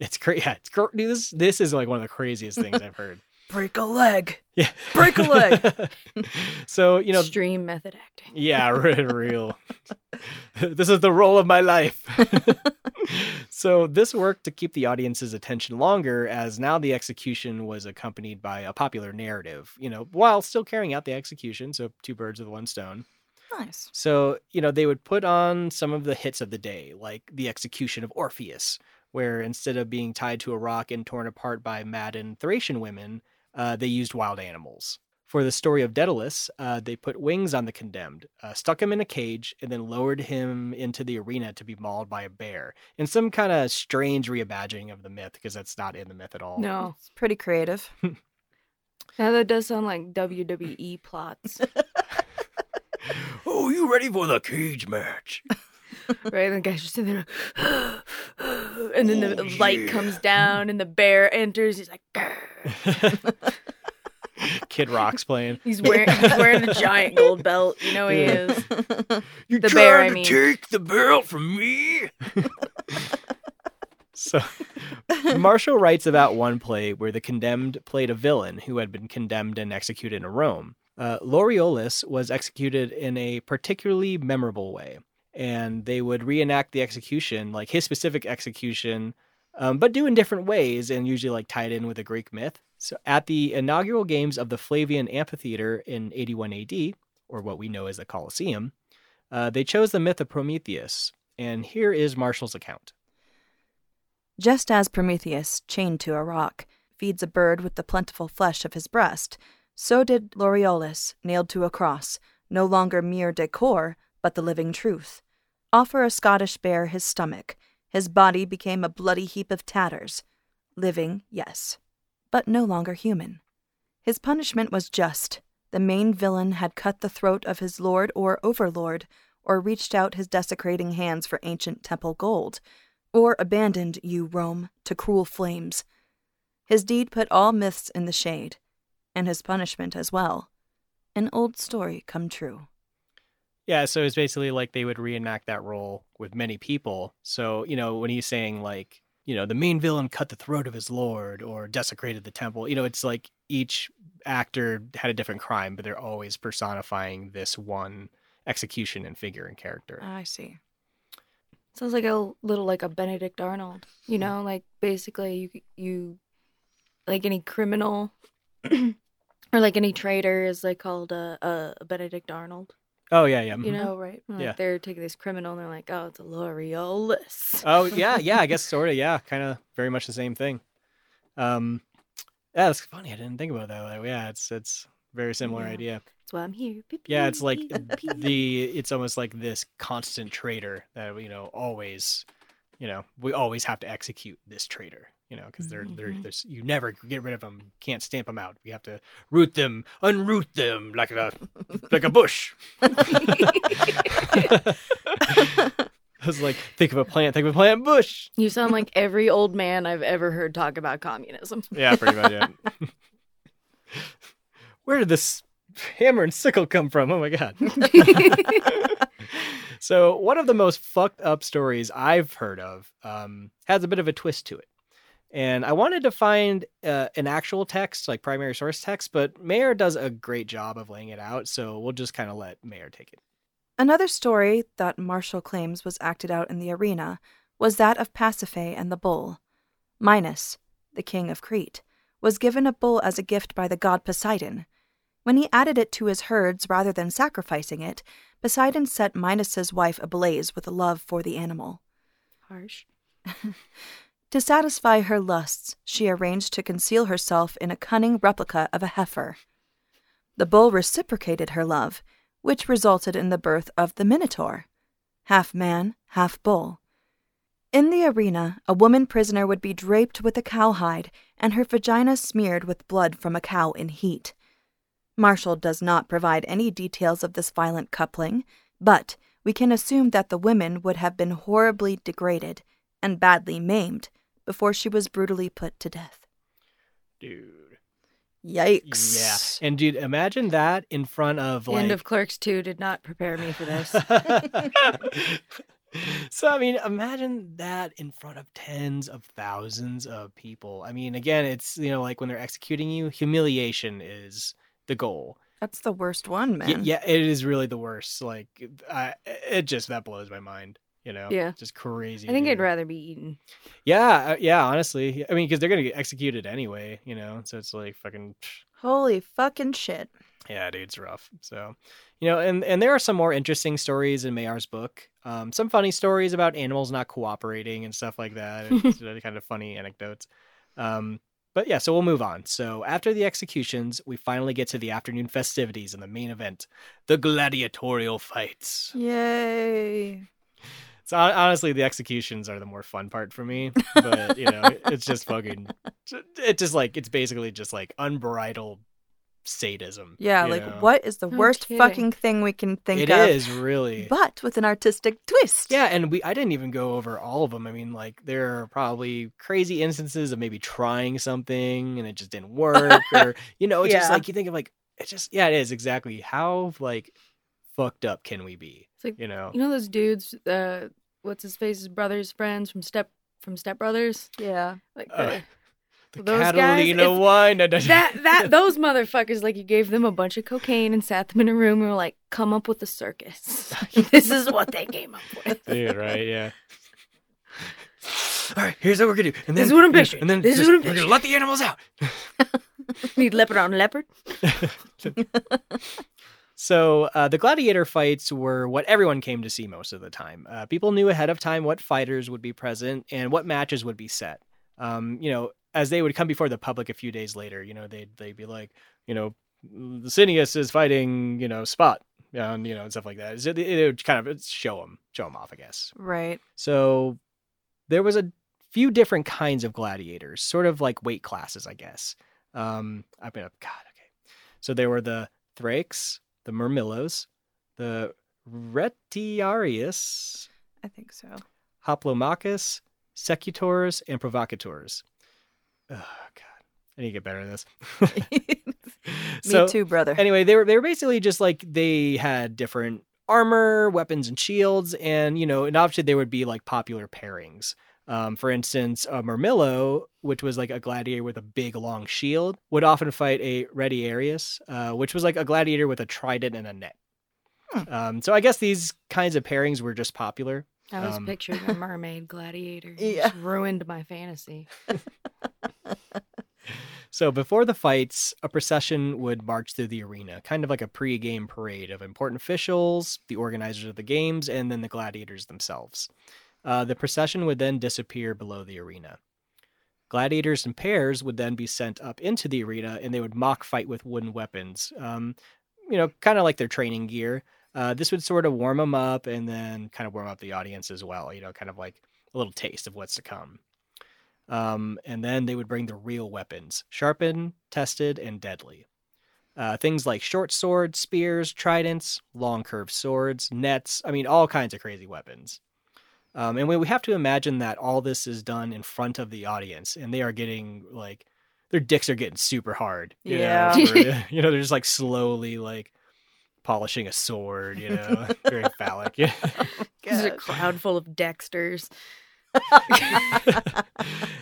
It's great. Yeah, it's cr- this this is like one of the craziest things I've heard. Break a leg. Yeah, Break a leg. *laughs* so you know, Extreme method acting. yeah, *laughs* re- real. this is the role of my life. *laughs* so this worked to keep the audience's attention longer, as now the execution was accompanied by a popular narrative. You know, while still carrying out the execution. So two birds with one stone. Nice. So, you know, they would put on some of the hits of the day, like the execution of Orpheus, where instead of being tied to a rock and torn apart by mad and Thracian women, uh, they used wild animals. For the story of Daedalus, uh, they put wings on the condemned, uh, stuck him in a cage, and then lowered him into the arena to be mauled by a bear. In some kind of strange reimagining of the myth, because that's not in the myth at all. No. *laughs* It's pretty creative. Now that does sound like WWE plots, *laughs* *laughs* oh, you ready for the cage match? Right? And the guy's just sitting there, and then the Oh, light yeah. comes down, and the bear enters. He's like, *laughs* Kid Rock's playing. he's wearing he's wearing a giant gold belt. You know he Yeah. is. *laughs* You The bear, I mean. take the belt from me? *laughs* so, Martial writes about one play where the condemned played a villain who had been condemned and executed in Rome. Uh, Laureolus was executed in a particularly memorable way, and they would reenact the execution, like his specific execution, um, but do in different ways and usually like tied in with a Greek myth. So, at the inaugural games of the Flavian Amphitheater in 81 AD, or what we know as the Colosseum, uh, they chose the myth of Prometheus, and here is Martial's account. Just as Prometheus, chained to a rock, feeds a bird with the plentiful flesh of his breast, so did Laureolus, nailed to a cross, no longer mere decor, but the living truth. Offer a Scottish bear his stomach, his body became a bloody heap of tatters. Living, yes, but no longer human. His punishment was just. The main villain had cut the throat of his lord or overlord, or reached out his desecrating hands for ancient temple gold, or abandoned you, Rome, to cruel flames. His deed put all myths in the shade, and his punishment as well. An old story come true. Yeah, so it's basically like they would reenact that role with many people. So, you know, when he's saying like, you know, the main villain cut the throat of his lord or desecrated the temple, you know, it's like each actor had a different crime, but they're always personifying this one execution and figure and character. Ah, I see. Sounds like a little like a Benedict Arnold. You know, like basically you you like any criminal *clears throat* or like any traitor is like called a, a, a Benedict Arnold. Oh yeah, yeah. You mhm. know, Oh, right. Like Yeah. they're taking this criminal and they're like, oh, it's a Laureolus. Oh yeah, *laughs* yeah. I guess sort of. Yeah, kind of very much the same thing. Um, yeah, that's funny. I didn't think about that. Like, yeah, it's it's very similar Yeah. idea. That's why I'm here. Yeah, it's like the it's almost like this constant traitor that you know always, you know, we always have to execute this traitor. You know, because they're they're Mhm. there's you never get rid of them. Can't stamp them out. We have to root them, unroot them like a like a bush. *laughs* I was like, think of a plant, think of a plant, bush. You sound like every old man I've ever heard talk about communism. Yeah, pretty much. Yeah. *laughs* Where did this hammer and sickle come from? Oh my god. *laughs* so one of the most fucked up stories I've heard of um, has a bit of a twist to it. And I wanted to find uh, an actual text, like primary source text, but Meijer does a great job of laying it out. So we'll just kind of let Meijer take it. Another story that Martial claims was acted out in the arena was that of Pasiphae and the bull. Minos, the king of Crete, was given a bull as a gift by the god Poseidon. When he added it to his herds rather than sacrificing it, Poseidon set Minos's wife ablaze with a love for the animal. Harsh. *laughs* To satisfy her lusts, she arranged to conceal herself in a cunning replica of a heifer. The bull reciprocated her love, which resulted in the birth of the Minotaur, half man, half bull. In the arena, a woman prisoner would be draped with a cowhide and her vagina smeared with blood from a cow in heat. Martial does not provide any details of this violent coupling, but we can assume that the women would have been horribly degraded and badly maimed before she was brutally put to death. Dude. Yikes. Yeah. And dude, imagine that in front of The like End of Clerks 2 did not prepare me for this. *laughs* so I mean, imagine that in front of tens of thousands of people. I mean, again, it's you know like when they're executing you, humiliation is the goal. That's the worst one, Y- man. yeah, it is really the worst. Like, I, it just that blows my mind. You know, Yeah. just crazy. I think I'd rather be eaten. Yeah, uh, yeah. Honestly, I mean, because they're gonna get executed anyway. You know, so it's like fucking. *sniffs* Holy fucking shit. Yeah, dude, it's rough. So, you know, and and there are some more interesting stories in Meijer's book. Um, some funny stories about animals not cooperating and stuff like that. It's *laughs* really kind of funny anecdotes. Um, But yeah, so we'll move on. So after the executions, we finally get to the afternoon festivities and the main event, the gladiatorial fights. Yay. So honestly, the executions are the more fun part for me. *laughs* But you know, it's just fucking. It's just like it's basically just like unbridled sadism. Yeah, like know? what is the No worst kidding. fucking thing we can think It of? is really. But with an artistic twist. Yeah, and we I didn't even go over all of them. I mean, like there are probably crazy instances of maybe trying something and it just didn't work, *laughs* or you know, it's just like you think of like it just yeah, it is exactly how like fucked up can we be? It's like You know, you know those dudes. Uh, what's his face's brothers, friends from Step from Step Brothers. Yeah. Like Uh, the- the those Catalina if- wine. that that *laughs* those motherfuckers like you gave them a bunch of cocaine and sat them in a room and were like, come up with a circus. *laughs* this is what they came up with. *laughs* Dude, right? Yeah. All right, here's what we're gonna do, and then This is what I'm picturing. And then This is what I'm we're gonna let the animals out. Need leopard on leopard. So uh, the gladiator fights were what everyone came to see most of the time. Uh, people knew ahead of time what fighters would be present and what matches would be set. Um, you know, as they would come before the public a few days later, you know, they'd they'd be like, you know, Licinius is fighting, you know, Spot, and you know, and stuff like that. So It, it would kind of show them, show them off, I guess. Right. So there was a few different kinds of gladiators, sort of like weight classes, I guess. Um, I mean, God, okay. So there were the Thrakes, the Murmillos, the Retiarius, I think so. Hoplomachus, Secutors, and Provocators. Oh God, I need to get better at this. *laughs* *laughs* Me too, brother. Anyway, they were they were basically just like they had different armor, weapons, and shields, and you know, and obviously there would be like popular pairings. Um, for instance, a Murmillo, which was like a gladiator with a big long shield, would often fight a Retiarius, uh, which was like a gladiator with a trident and a net. Hmm. Um, so I guess these kinds of pairings were just popular. I was Um, picturing a mermaid gladiator. Yeah. just ruined my fantasy. *laughs* So before the fights, a procession would march through the arena, kind of like a pre-game parade of important officials, the organizers of the games, and then the gladiators themselves. Uh, the procession would then disappear below the arena. Gladiators in pairs would then be sent up into the arena, and they would mock fight with wooden weapons. Um, you know, kind of like their training gear. Uh, this would sort of warm them up, and then kind of warm up the audience as well. You know, kind of like a little taste of what's to come. Um, and then they would bring the real weapons, sharpened, tested, and deadly. Uh, things like short swords, spears, tridents, long curved swords, nets. I mean, all kinds of crazy weapons. Um, and we we have to imagine that all this is done in front of the audience, and they are getting like their dicks are getting super hard. You Yeah. Know, for- *laughs* you know, they're just like slowly like polishing a sword. You know, very phallic. *laughs* Yeah. There's a crowd full of Dexters. *laughs*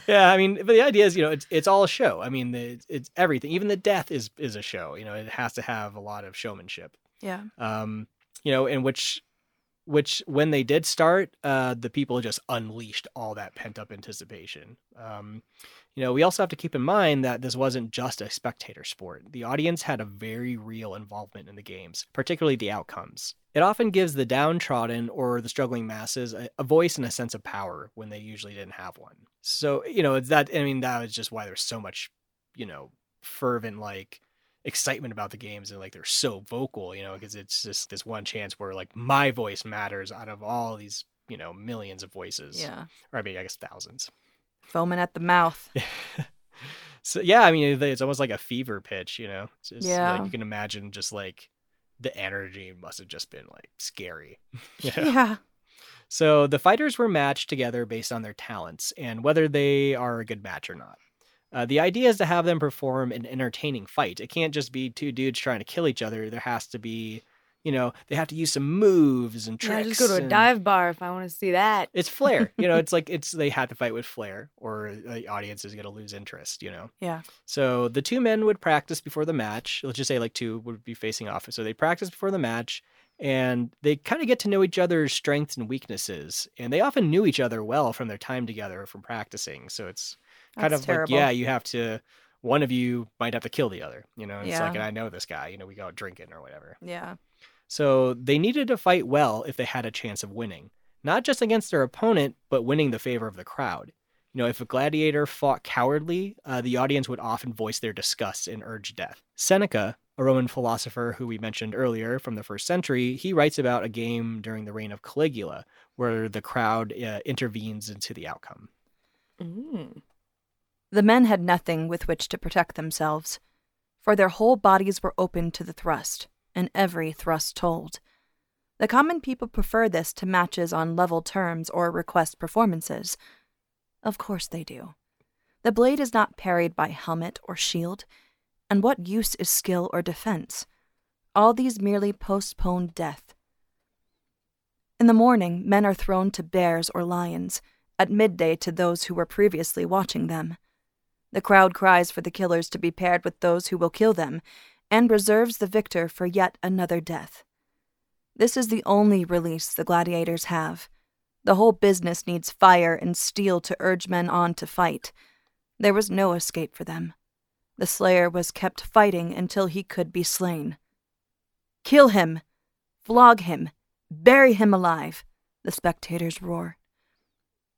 yeah, I mean, but the idea is, you know, it's it's all a show. I mean, it's, it's everything. Even the death is is a show. You know, it has to have a lot of showmanship. yeah. Um, you know, in which which when they did start, uh, the people just unleashed all that pent up anticipation. Um, you know, we also have to keep in mind that this wasn't just a spectator sport. The audience had a very real involvement in the games, particularly the outcomes. It often gives the downtrodden or the struggling masses a, a voice and a sense of power when they usually didn't have one. So, you know, that I mean, that was just why there's so much, you know, fervent like excitement about the games and like they're so vocal, you know, because it's just this one chance where like my voice matters out of all these, you know, millions of voices. Yeah. Or I mean, I guess thousands. Foaming at the mouth. *laughs* so yeah, I mean, it's almost like a fever pitch, you know. It's just, Yeah. Like, you can imagine just like the energy must have just been like scary. *laughs* you know? Yeah. So the fighters were matched together based on their talents and whether they are a good match or not. Uh, the idea is to have them perform an entertaining fight. It can't just be two dudes trying to kill each other. There has to be, you know, they have to use some moves and Yeah, tricks. just go to a and- dive bar if I want to see that. It's flair. *laughs* you know, it's like it's they had to fight with flair, or the audience is going to lose interest. You know. Yeah. So the two men would practice before the match. Let's just say like two would be facing off. So they practice before the match and they kind of get to know each other's strengths and weaknesses. And they often knew each other well from their time together from practicing. So it's kind That's of terrible. like, yeah, you have to, one of you might have to kill the other. You know, it's Yeah. like, and I know this guy, you know, we go out drinking or whatever. Yeah. So they needed to fight well if they had a chance of winning, not just against their opponent, but winning the favor of the crowd. You know, if a gladiator fought cowardly, uh, the audience would often voice their disgust and urge death. Seneca, a Roman philosopher who we mentioned earlier from the first century, he writes about a game during the reign of Caligula where the crowd uh, intervenes into the outcome. Mm. The men had nothing with which to protect themselves, for their whole bodies were open to the thrust, and every thrust told. The common people prefer this to matches on level terms or request performances. Of course they do. The blade is not parried by helmet or shield, and what use is skill or defense? All these merely postpone death. In the morning, men are thrown to bears or lions, at midday to those who were previously watching them. The crowd cries for the killers to be paired with those who will kill them, and reserves the victor for yet another death. This is the only release the gladiators have. The whole business needs fire and steel to urge men on to fight. There was no escape for them. The slayer was kept fighting until he could be slain. Kill him! Flog him! Bury him alive! The spectators roar.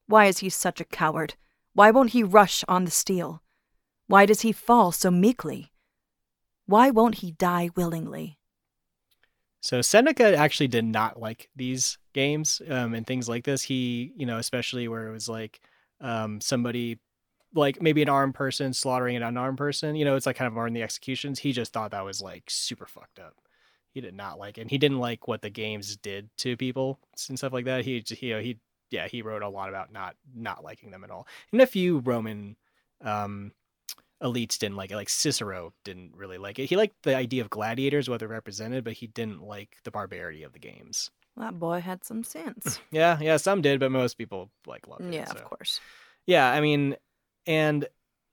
Why is he such a coward? Why won't he rush on the steel? Why does he fall so meekly? Why won't he die willingly? So Seneca actually did not like these games um, and things like this. He, you know, especially where it was like um, somebody, like maybe an armed person slaughtering an unarmed person. You know, it's like kind of more in the executions. He just thought that was like super fucked up. He did not like it. And he didn't like what the games did to people and stuff like that. He, you know, he, yeah, he wrote a lot about not not liking them at all. And a few Roman um, elites didn't like it. Like Cicero didn't really like it. He liked the idea of gladiators, what they represented, but he didn't like the barbarity of the games. That boy had some sense. *laughs* Yeah, yeah, some did, but most people like loved it. yeah, so. of course. Yeah, I mean, and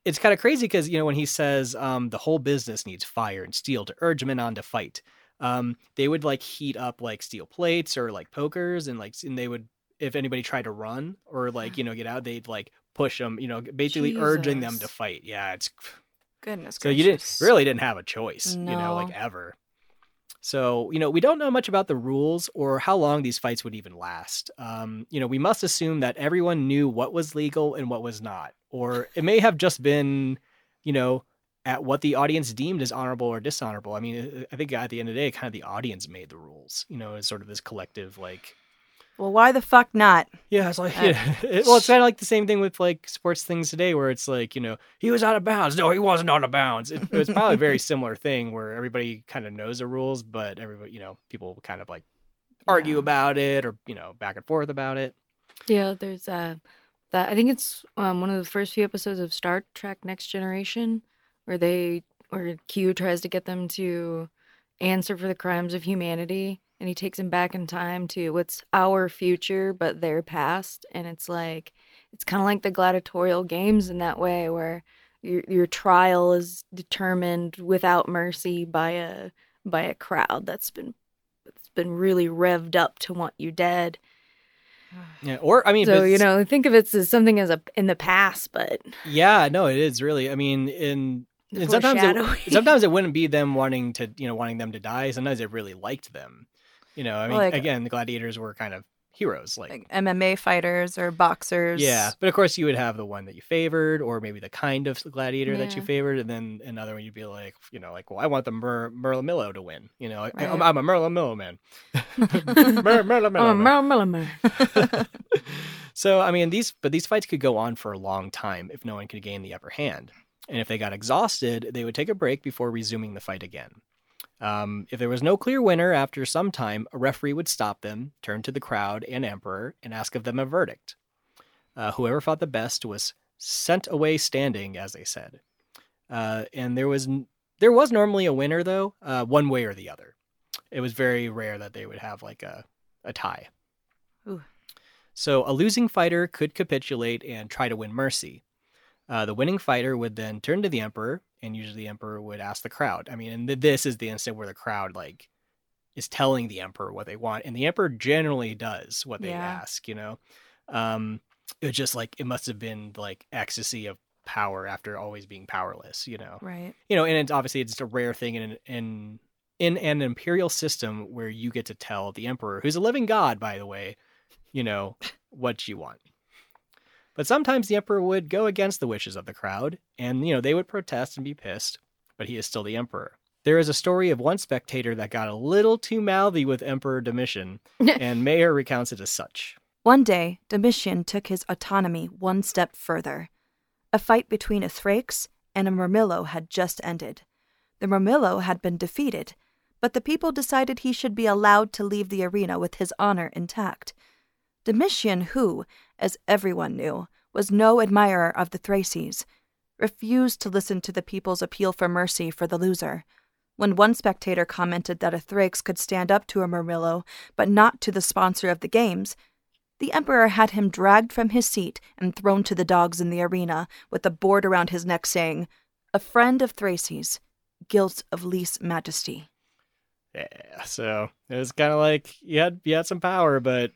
it's kind of crazy because you know when he says um, the whole business needs fire and steel to urge men on to fight, um, they would like heat up like steel plates or like pokers and like and they would if anybody tried to run or like you know get out, they'd like push them, you know, basically urging them to fight. Yeah, it's Goodness so you didn't really didn't have a choice, you know, like ever. So, you know, we don't know much about the rules or how long these fights would even last. Um, you know, we must assume that everyone knew what was legal and what was not. Or it may have just been, you know, at what the audience deemed as honorable or dishonorable. I mean, I think at the end of the day, kind of the audience made the rules, you know, as sort of this collective, like, Well, why the fuck not? yeah, it's like, Uh, yeah. *laughs* It- well, it's kind of like the same thing with like sports things today, where it's like, you know, he was out of bounds. No, he wasn't out of bounds. It, it's probably a very *laughs* similar thing where everybody kind of knows the rules, but everybody, you know, people kind of like argue Yeah. about it or you know back and forth about it. Yeah, there's uh that I think it's um one of the first few episodes of Star Trek Next Generation where they where Q tries to get them to answer for the crimes of humanity and he takes them back in time to what's our future but their past and it's like it's kind of like the gladiatorial games in that way where your your trial is determined without mercy by a by a crowd that's been that's been really revved up to want you dead Yeah, or I mean, so you know, think of it as something as a in the past, but yeah, no, it is really. I mean, in and sometimes it, sometimes it wouldn't be them wanting to, you know, wanting them to die. Sometimes it really liked them. You know, I mean, Like- again, the gladiators were kind of heroes, like Like MMA fighters or boxers. Yeah, but of course you would have the one that you favored, or maybe the kind of gladiator that you favored, and then another one you'd be like, you know, like, well, I want the Mer- Merlimillo to win. You know, I, am Right. I'm a Merlimillo man. *laughs* Mer- Merlimillo oh, man. *laughs* So I mean, these but these fights could go on for a long time if no one could gain the upper hand, and if they got exhausted, they would take a break before resuming the fight again. Um, if there was no clear winner after some time, a referee would stop them, turn to the crowd and emperor, and ask of them a verdict. Uh, whoever fought the best was sent away standing, as they said. Uh, and there was there was normally a winner though, uh, one way or the other. It was very rare that they would have like a a tie. Ooh. So a losing fighter could capitulate and try to win mercy. Uh, the winning fighter would then turn to the emperor, and usually the emperor would ask the crowd. I mean, and th- this is the instant where the crowd like is telling the emperor what they want, and the emperor generally does what they Yeah. ask. You know, um, it was just like it must have been like ecstasy of power after always being powerless. You know, Right. you know, and it's obviously it's just a rare thing in an, in in an imperial system where you get to tell the emperor, who's a living god, by the way, you know what you want. But sometimes the emperor would go against the wishes of the crowd, and you know they would protest and be pissed, but he is still the emperor. There is a story of one spectator that got a little too mouthy with Emperor Domitian, *laughs* and Meijer recounts it as such. One day, Domitian took his autonomy one step further. A fight between a Thrax and a Murmillo had just ended. The Murmillo had been defeated, but the people decided he should be allowed to leave the arena with his honor intact. Domitian, who, as everyone knew, was no admirer of the Thraces, refused to listen to the people's appeal for mercy for the loser. When one spectator commented that a Thrax could stand up to a Murmillo, but not to the sponsor of the games, the Emperor had him dragged from his seat and thrown to the dogs in the arena, with a board around his neck saying, A friend of Thraces, guilt of least majesty. Yeah, so it was kind of like you had you had some power, but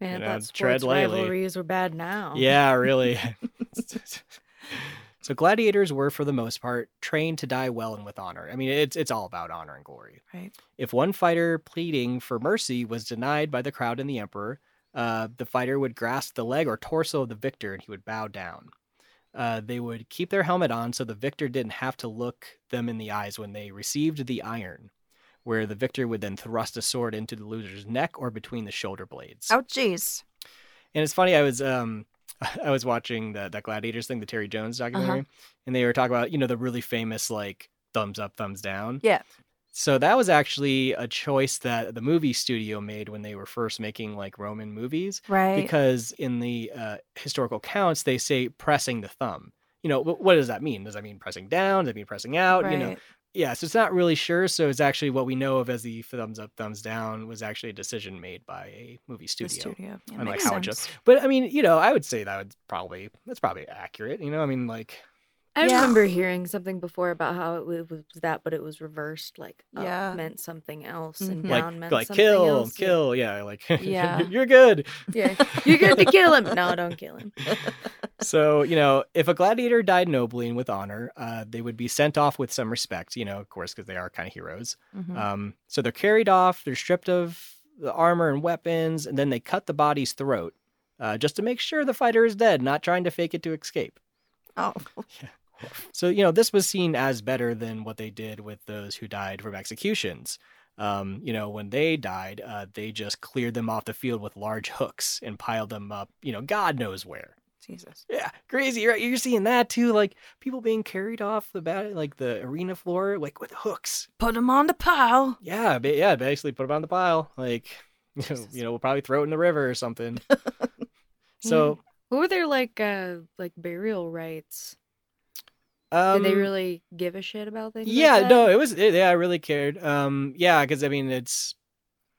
Man, You know, tread lightly. rivalries were bad now. yeah, really. *laughs* *laughs* so gladiators were, for the most part, trained to die well and with honor. I mean, it's it's all about honor and glory. Right. If one fighter pleading for mercy was denied by the crowd and the emperor, uh, the fighter would grasp the leg or torso of the victor and he would bow down. Uh, they would keep their helmet on so the victor didn't have to look them in the eyes when they received the iron, where the victor would then thrust a sword into the loser's neck or between the shoulder blades. Oh, jeez. And it's funny, I was um *laughs* I was watching the that Gladiators thing, the Terry Jones documentary, and they were talking about, you know, the really famous like thumbs up, thumbs down. Yeah. So that was actually a choice that the movie studio made when they were first making like Roman movies Right. because in the uh, historical counts they say pressing the thumb. You know, what does that mean? Does that mean pressing down? Does that mean pressing out? You know, Right. Yeah, so it's not really sure. So it's actually what we know of as the thumbs up, thumbs down was actually a decision made by a movie studio. The studio. Yeah, I'm makes how would sense. But I mean, you know, I would say that would probably that's probably accurate. You know, I mean, like, I Yeah. remember hearing something before about how it was that, but it was reversed. Like up Yeah. meant something else, and Mhm. like, down meant like something kill, else. Yeah. kill, kill. yeah, like, *laughs* Yeah. you're good. Yeah, *laughs* you're good to kill him. No, don't *laughs* kill him. So you know, if a gladiator died nobly and with honor, uh, they would be sent off with some respect. You know, of course, because they are kind of heroes. Mhm. Um, so they're carried off. They're stripped of the armor and weapons, and then they cut the body's throat. Uh, just to make sure the fighter is dead, not trying to fake it to escape. oh. So, you know, this was seen as better than what they did with those who died from executions. Um, you know, when they died, uh, they just cleared them off the field with large hooks and piled them up, you know, God knows where. Jesus. Yeah, crazy, right? You're seeing that too, like people being carried off the bat, like the arena floor, like with hooks. Put them on the pile. Yeah, ba- yeah, basically put them on the pile, like *laughs* you know, you know, we'll probably throw it in the river or something. *laughs* so, What were their like uh like burial rites? Um, Did they really give a shit about things? like Yeah, that? no, it was. It, yeah, I really cared. Um, yeah, because I mean, it's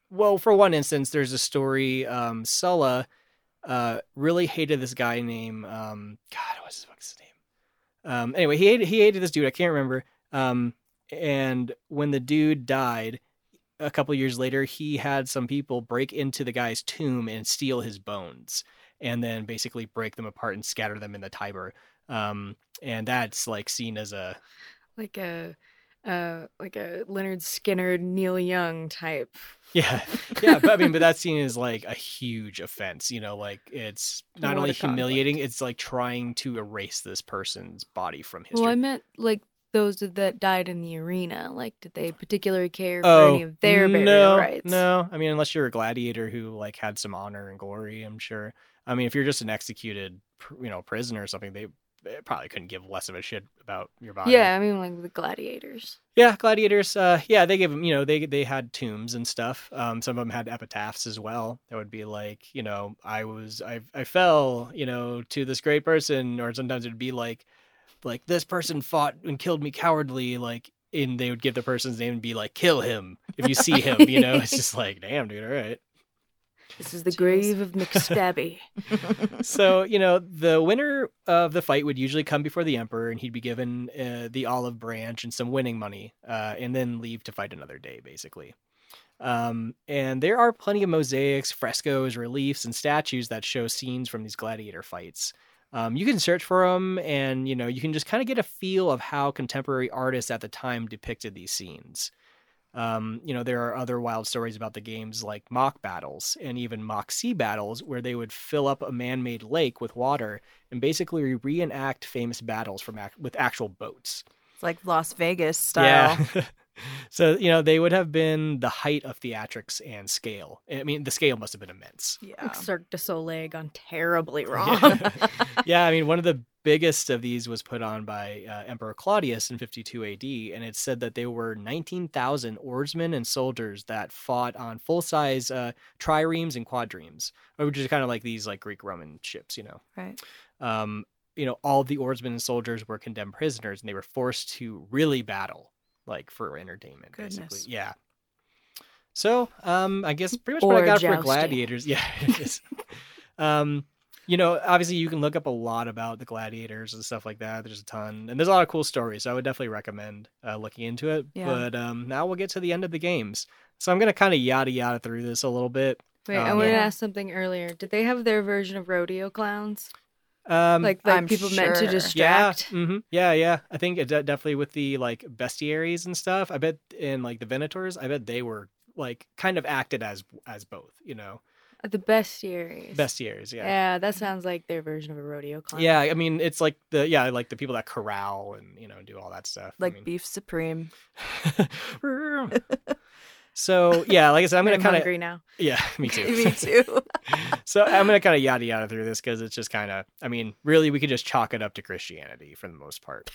well, for one instance, there's a story. Um, Sulla, uh, really hated this guy named um, God, what's his, what's his name? Um, anyway, he hated he hated this dude. I can't remember. Um, and when the dude died, a couple years later, he had some people break into the guy's tomb and steal his bones, and then basically break them apart and scatter them in the Tiber. Um, and that's like seen as a like a uh like a Lynyrd Skynyrd, Neil Young type. Yeah, *laughs* yeah, but I mean, but that scene is like a huge offense. You know, like it's not What only conflict. humiliating; it's like trying to erase this person's body from history. Well, I meant like those that died in the arena. Like, did they particularly care for oh any of their burial no, rites? no. I mean, unless you're a gladiator who like had some honor and glory, I'm sure. I mean, if you're just an executed, you know, prisoner or something, they probably couldn't give less of a shit about your body. Yeah, I mean like the gladiators. Yeah, gladiators. Uh, yeah, they gave them. You know, they they had tombs and stuff. Um, some of them had epitaphs as well. That would be like, you know, I was, I, I fell, you know, to this great person, or sometimes it'd be like, like this person fought and killed me cowardly. Like, and they would give the person's name and be like, kill him if you see him. You know, it's *laughs* just like, damn, dude. All right. This is the Jeez. grave of McStabby. *laughs* so you know the winner of the fight would usually come before the emperor and he'd be given uh, the olive branch and some winning money uh, and then leave to fight another day basically um, and there are plenty of mosaics frescoes reliefs and statues that show scenes from these gladiator fights um, you can search for them and you know you can just kind of get a feel of how contemporary artists at the time depicted these scenes Um, you know, there are other wild stories about the games like mock battles and even mock sea battles where they would fill up a man-made lake with water and basically reenact famous battles from ac- with actual boats. It's like Las Vegas style. Yeah. *laughs* *laughs* so, you know, they would have been the height of theatrics and scale. I mean, the scale must have been immense. Yeah. Cirque du Soleil gone terribly wrong. Yeah. *laughs* *laughs* yeah, I mean, one of the biggest of these was put on by uh, Emperor Claudius in 52 AD, and it said that there were 19,000 oarsmen and soldiers that fought on full size uh, triremes and quadremes, which is kind of like these like Greek Roman ships, you know. Right. Um, you know, all the oarsmen and soldiers were condemned prisoners, and they were forced to really battle, like for entertainment, basically. Yeah. So, um, I guess pretty much what I Or got for gladiators. *laughs* Yeah, it is. um, you know, obviously you can look up a lot about the gladiators and stuff like that. There's a ton, and there's a lot of cool stories. So I would definitely recommend uh, looking into it. Yeah. But um, now we'll get to the end of the games. So I'm gonna kind of yada yada through this a little bit. Wait, I Um, wanted to Yeah. ask something earlier. Did they have their version of rodeo clowns? Um, Like, like I'm people meant to sure. distract? Yeah, hmm yeah, yeah. I think it de- definitely with the like bestiaries and stuff. I bet in like the Venators, I bet they were like kind of acted as as both. You know, Uh, The bestiaries. bestiaries. Yeah. Yeah. that sounds like their version of a rodeo clown. Yeah, I mean it's like the yeah like the people that corral and you know do all that stuff. I Like mean- beef supreme. *laughs* *laughs* *laughs* so yeah, like I said, I'm gonna kind of agree now. yeah, *laughs* me *laughs* too. Me too. *laughs* so I'm gonna kind of yada yada through this because it's just kind of, I mean, really, we could just chalk it up to Christianity for the most part.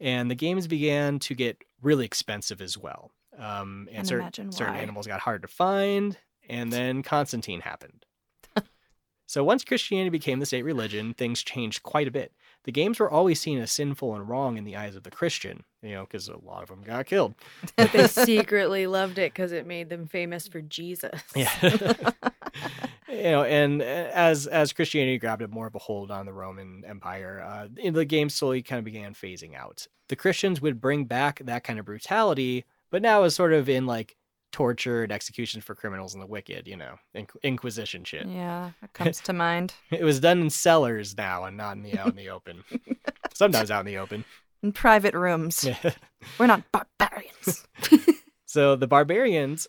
and the games began to get really expensive as well. Um, and Can certain, certain animals got hard to find, and then Constantine happened. so once Christianity became the state religion, things changed quite a bit. The games were always seen as sinful and wrong in the eyes of the Christian, you know, because a lot of them got killed. But they *laughs* secretly loved it because it made them famous for Jesus. Yeah. *laughs* *laughs* you know, and uh, as as Christianity grabbed a more of a hold on the Roman Empire, uh, the game slowly kind of began phasing out. The Christians would bring back that kind of brutality, but now is sort of in like torture and execution for criminals and the wicked, you know, inq- Inquisition shit. yeah, *laughs* it comes to mind. *laughs* It was done in cellars now and not in the out in the open. *laughs* Sometimes out in the open. In private rooms. We're not barbarians. so the barbarians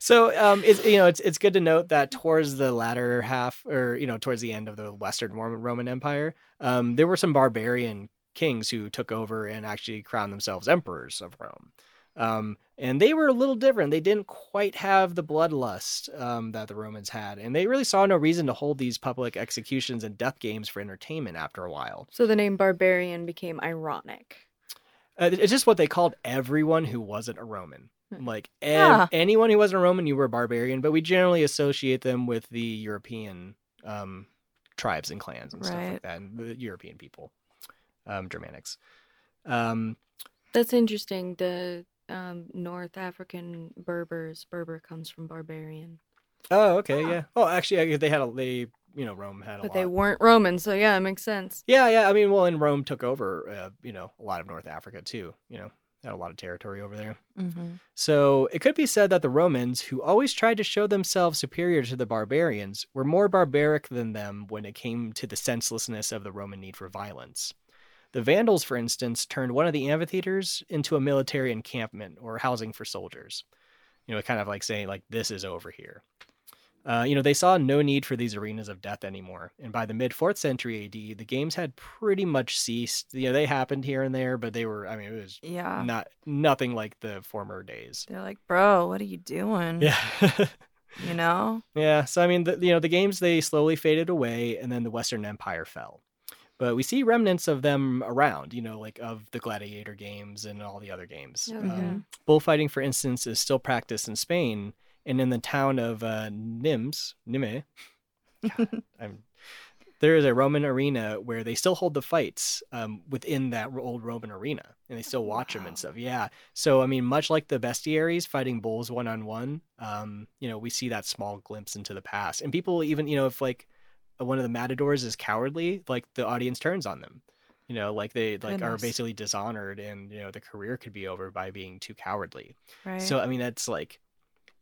so um it's you know it's it's good to note that towards the latter half or you know towards the end of the western roman, roman empire um there were some barbarian kings who took over and actually crowned themselves emperors of rome um and they were a little different they didn't quite have the bloodlust um, that the romans had and they really saw no reason to hold these public executions and death games for entertainment after a while So the name barbarian became ironic. uh, it's just what they called everyone who wasn't a roman Hmm. like ev- Huh. anyone who wasn't a Roman, you were a barbarian. But we generally associate them with the European um, tribes and clans and stuff like that, and the European people, um, Germanics. Um, That's interesting. The um, North African Berbers, Berber comes from barbarian, oh, okay, yeah. Oh, actually, they had a they you know Rome had a but lot. they weren't Roman, so yeah, it makes sense. Yeah, yeah. I mean, well, and Rome took over, uh, you know, a lot of North Africa too. You know, had a lot of territory over there. hmm So it could be said that the Romans, who always tried to show themselves superior to the barbarians, were more barbaric than them when it came to the senselessness of the Roman need for violence. The Vandals, for instance, turned one of the amphitheaters into a military encampment or housing for soldiers. You know, kind of like saying, like, this is over here. Uh, you know, they saw no need for these arenas of death anymore. And by the mid 4th century AD, the games had pretty much ceased. You know, they happened here and there, but they were, I mean, it was Yeah. not nothing like the former days. They're like, bro, what are you doing? Yeah. You know? *laughs* yeah. So I mean, the, you know, the games they slowly faded away, and then the Western Empire fell. But we see remnants of them around, you know, like of the gladiator games and all the other games. Oh, Um, bullfighting, for instance, is still practiced in Spain, and in the town of uh, Nimes, Nime, God, *laughs* there is a Roman arena where they still hold the fights um, within that old Roman arena, and they still watch them and stuff. Yeah. So I mean, much like the bestiaries fighting bulls one on one, um, you know, we see that small glimpse into the past, and people even, you know, if like one of the matadors is cowardly, like the audience turns on them. You know, like they like are basically dishonored, and you know the career could be over by being too cowardly. Right. So I mean, that's like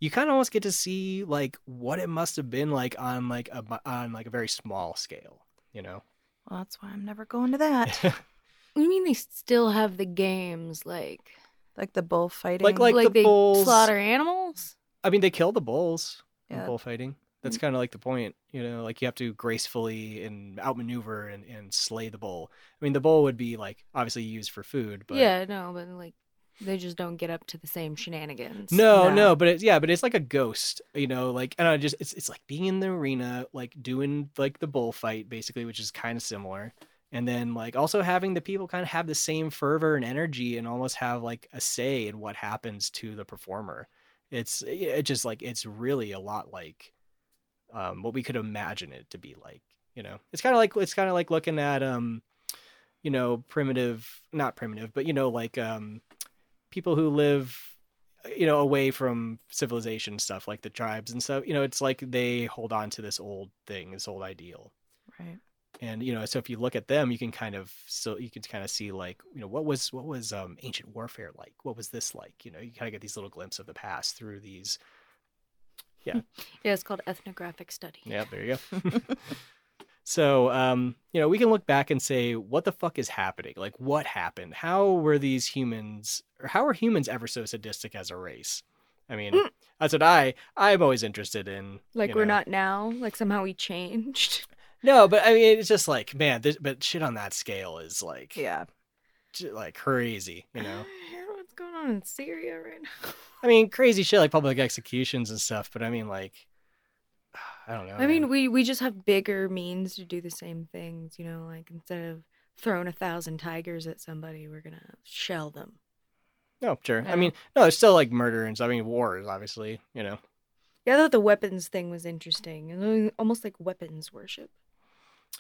you kind of almost get to see like what it must have been like on like a on like a very small scale, you know. well, that's why I'm never going to that. *laughs* What do you mean they still have the games? Like, Like the bullfighting. Like- like- the they bulls- slaughter animals? I mean, they kill the bulls in Yeah. bullfighting. That's mm-hmm. kind of like the point, you know, like you have to gracefully and outmaneuver and, and slay the bull. I mean, the bull would be like obviously used for food, but Yeah, no, but like they just don't get up to the same shenanigans. No, No. no, but it's yeah, but it's like a ghost, you know, like and I just it's it's like being in the arena, like doing like the bullfight basically, which is kind of similar. And then like also having the people kind of have the same fervor and energy and almost have like a say in what happens to the performer. It's it just like it's really a lot like um what we could imagine it to be like, you know. It's kind of like it's kind of like looking at um you know, primitive, not primitive, but you know like um people who live you know away from civilization stuff like the tribes and stuff you know it's like they hold on to this old thing this old ideal Right. and you know so if you look at them you can kind of so you can kind of see like you know what was what was um ancient warfare like what was this like you know you kind of get these little glimpses of the past through these Yeah, *laughs* yeah, it's called ethnographic study. yeah there you go *laughs* *laughs* so um you know we can look back and say what the fuck is happening like what happened how were these humans or how are humans ever so sadistic as a race i mean Mm. that's what i i'm always interested in Like you we're not now. Like somehow we changed. no but i mean it's just like man this, but shit on that scale is like Yeah. j- like crazy you know *sighs* I hear what's going on in Syria right now. *laughs* i mean crazy shit like public executions and stuff but i mean like *sighs* i don't know I mean, we we just have bigger means to do the same things. You know, like instead of throwing a thousand tigers at somebody, we're gonna shell them. no sure i Yeah. mean no it's still like murder and stuff. i mean wars obviously you know Yeah, I thought the weapons thing was interesting, almost like weapons worship.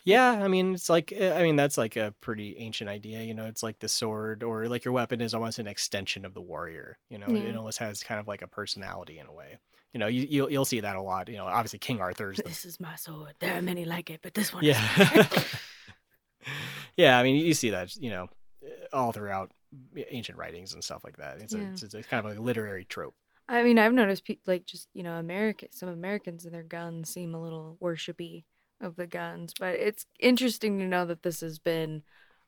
Yeah, I mean, it's like eh, I mean that's like a pretty ancient idea, you know. It's like the sword or like your weapon is almost an extension of the warrior, you know. It, Yeah. it almost has kind of like a personality in a way. You know, you you'll, you'll see that a lot. You know, obviously King Arthur's the This is my sword. There are many like it, but this one. yeah, Is *laughs* *laughs* yeah. I mean, you see that you know eh, all throughout ancient writings and stuff like that. It's a, Yeah. it's, a kind of a literary trope. I mean, I've noticed pe- like just you know, American some Americans and their guns seem a little worshipy of the guns, but it's interesting to know that this has been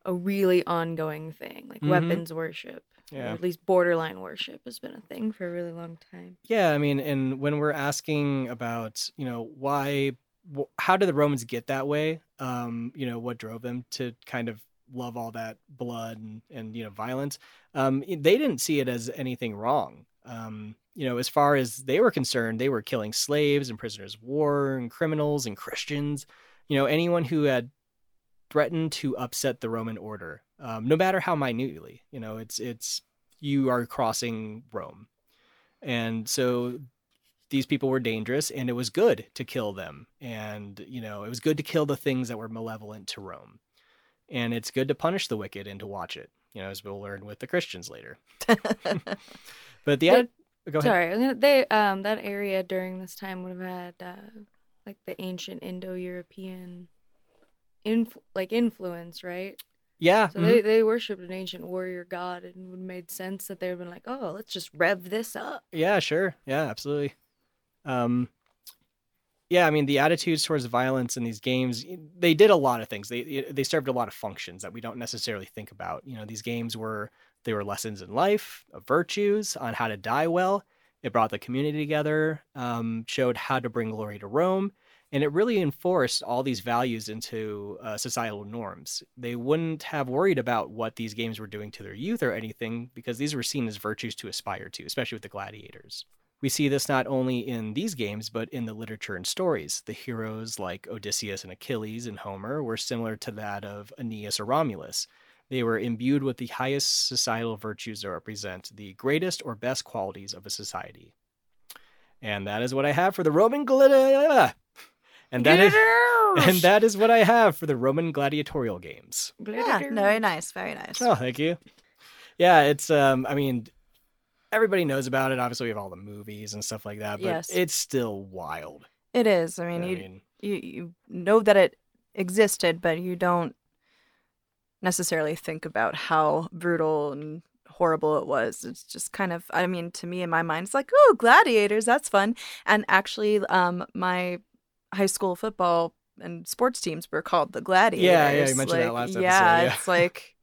a really ongoing thing, like Mhm. weapons worship, or Yeah. at least borderline worship has been a thing for a really long time. Yeah, I mean, and when we're asking about, you know, why, wh- how did the Romans get that way? Um, you know, what drove them to kind of love all that blood and, and you know, violence? Um, they didn't see it as anything wrong. Um, you know, as far as they were concerned, they were killing slaves and prisoners of war and criminals and Christians. You know, anyone who had threatened to upset the Roman order, um, no matter how minutely. You know, it's it's you are crossing Rome. And so these people were dangerous and it was good to kill them. And, you know, it was good to kill the things that were malevolent to Rome. And it's good to punish the wicked and to watch it, you know, as we'll learn with the Christians later. *laughs* *laughs* But the end, go ahead. Sorry, they um that area during this time would have had uh, like the ancient Indo-European influ- like influence, right? Yeah. So mhm. they they worshipped an ancient warrior god, and it would have made sense that they would have been like, oh, let's just rev this up. Yeah, sure. Yeah, absolutely. Um, yeah, I mean the attitudes towards violence in these games, they did a lot of things. They they served a lot of functions that we don't necessarily think about. You know, these games were they were lessons in life, of virtues, on how to die well. It brought the community together, um, showed how to bring glory to Rome, and it really enforced all these values into uh, societal norms. They wouldn't have worried about what these games were doing to their youth or anything because these were seen as virtues to aspire to, especially with the gladiators. We see this not only in these games, but in the literature and stories. The heroes like Odysseus and Achilles in Homer were similar to that of Aeneas or Romulus. They were imbued with the highest societal virtues that represent the greatest or best qualities of a society. And that is what I have for the Roman gladiator. And that is *laughs* and that is what I have for the Roman gladiatorial games. yeah, very nice, very nice. Oh, thank you. Yeah, it's um I mean everybody knows about it. Obviously we have all the movies and stuff like that, but Yes. it's still wild. It is. I mean, I you, mean, you you know that it existed, but you don't necessarily think about how brutal and horrible it was. It's just kind of I mean, to me in my mind, it's like, oh, gladiators, that's fun. And actually, um, my high school football and sports teams were called the gladiators. yeah, you mentioned that last episode, Yeah, yeah. it's like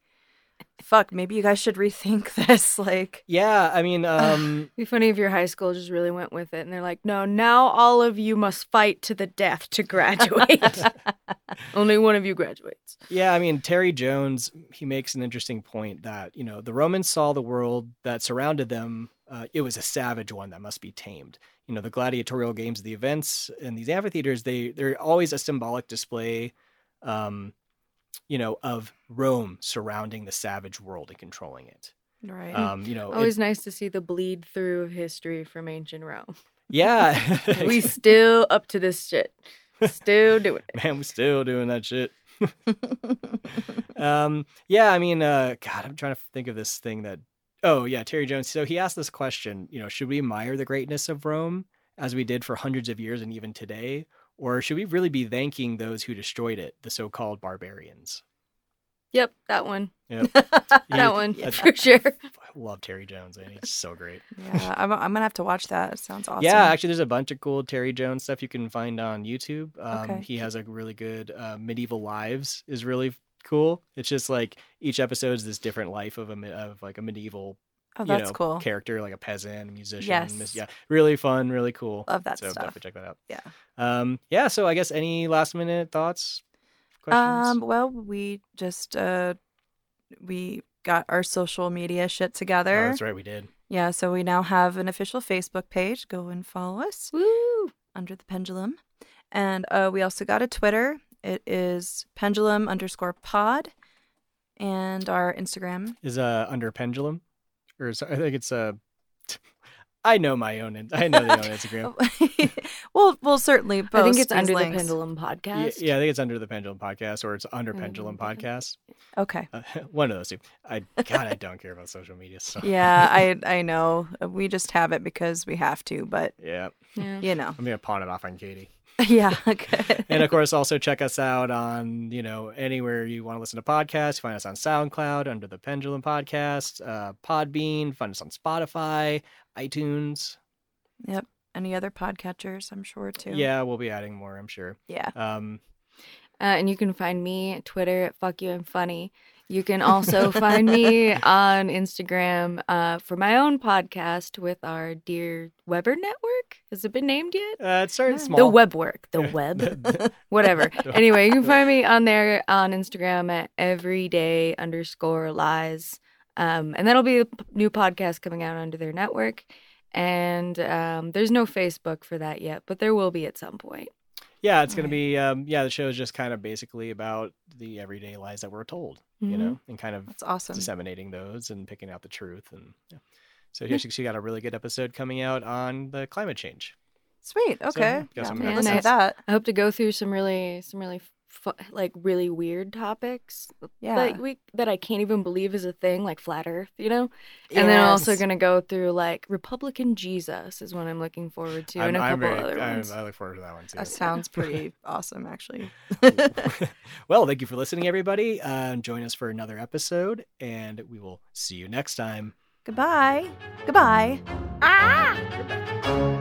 fuck, maybe you guys should rethink *laughs* this. Like, Yeah, I mean, *sighs* um, It'd be funny if your high school just really went with it and they're like, no, now all of you must fight to the death to graduate. *laughs* *laughs* Only one of you graduates. yeah, I mean, Terry Jones, he makes an interesting point that, you know, the Romans saw the world that surrounded them. Uh, it was a savage one that must be tamed. You know, the gladiatorial games, the events and these amphitheaters, they, they're always a symbolic display, um, you know, of Rome surrounding the savage world and controlling it. right. Um, you know, it- Always nice to see the bleed through of history from ancient Rome. yeah. *laughs* we *laughs* still up to this shit. Still *laughs* doing it. Man, we're still doing that shit. um, yeah, I mean, uh, God, I'm trying to think of this thing that. Oh yeah, Terry Jones. So he asked this question. You know, should we admire the greatness of Rome as we did for hundreds of years and even today, or should we really be thanking those who destroyed it, the so-called barbarians? Yep, that one. Yep. *laughs* That Yeah, one that's- for sure. *laughs* I love Terry Jones, and he's so great. yeah, I'm, I'm gonna have to watch that. It sounds *laughs* awesome. Yeah, actually, there's a bunch of cool Terry Jones stuff you can find on YouTube. Um, Okay. He has a really good uh, medieval lives is really cool. It's just like each episode is this different life of a of like a medieval oh, you that's know, cool. character, like a peasant, a musician. Yes. yeah, really fun, really cool. Love that so stuff. definitely check that out. Yeah. Um, yeah. So I guess any last minute thoughts, questions? Um, well, we just uh, we got our social media shit oh, together. that's right, we did. Yeah, so we now have an official Facebook page. Go and follow us Woo! under the pendulum, and uh, we also got a Twitter. It is pendulum underscore pod, and our Instagram. Is uh under pendulum, or is, I think it's uh. I know my own. I know the own Instagram. *laughs* we'll we'll certainly post I think it's under links. the Pendulum podcast. yeah, I think it's under the Pendulum Podcast, or it's under Under Pendulum Pendulum. Podcast. Okay. Uh, *laughs* one of those two. I God, I don't care about social media. So Yeah, I I know. We just have it because we have to, but yeah, Yeah. you know. I'm gonna pawn it off on Katie. *laughs* yeah. Okay. And of course, also check us out on you know anywhere you want to listen to podcasts. Find us on SoundCloud under the Pendulum Podcast, uh, Podbean. Find us on Spotify, iTunes. Yep. Any other podcatchers? I'm sure too. Yeah, we'll be adding more. I'm sure. Yeah. Um, Uh, and you can find me Twitter at fuck you I'm funny. You can also find me on Instagram uh, for my own podcast with our dear Weber network. Has it been named yet? uh, it started Yeah. small. The web work, the web, *laughs* whatever. *laughs* Anyway, you can find me on there on Instagram at everyday underscore lies. Um, and that'll be a p- new podcast coming out under their network. And um, there's no Facebook for that yet, but there will be at some point. Yeah, it's gonna be. Um, yeah, the show is just kind of basically about the everyday lies that we're told. You Mhm. know, and kind of That's awesome. disseminating those and picking out the truth and yeah. so yeah, she, she got a really good episode coming out on the climate change Sweet. So, Okay. yeah, yeah, some I'm gonna Yeah, listen nice. to that. I hope to go through some really, some really, fu- like really weird topics, Yeah. like we that I can't even believe is a thing, like flat Earth, you know. And then I'm also gonna go through like Republican Jesus is what I'm looking forward to, and a couple very, other I'm- ones. I look forward to that one too That sounds pretty *laughs* awesome, actually. *laughs* well thank you for listening everybody uh, join us for another episode and we will see you next time Goodbye. Goodbye. ah!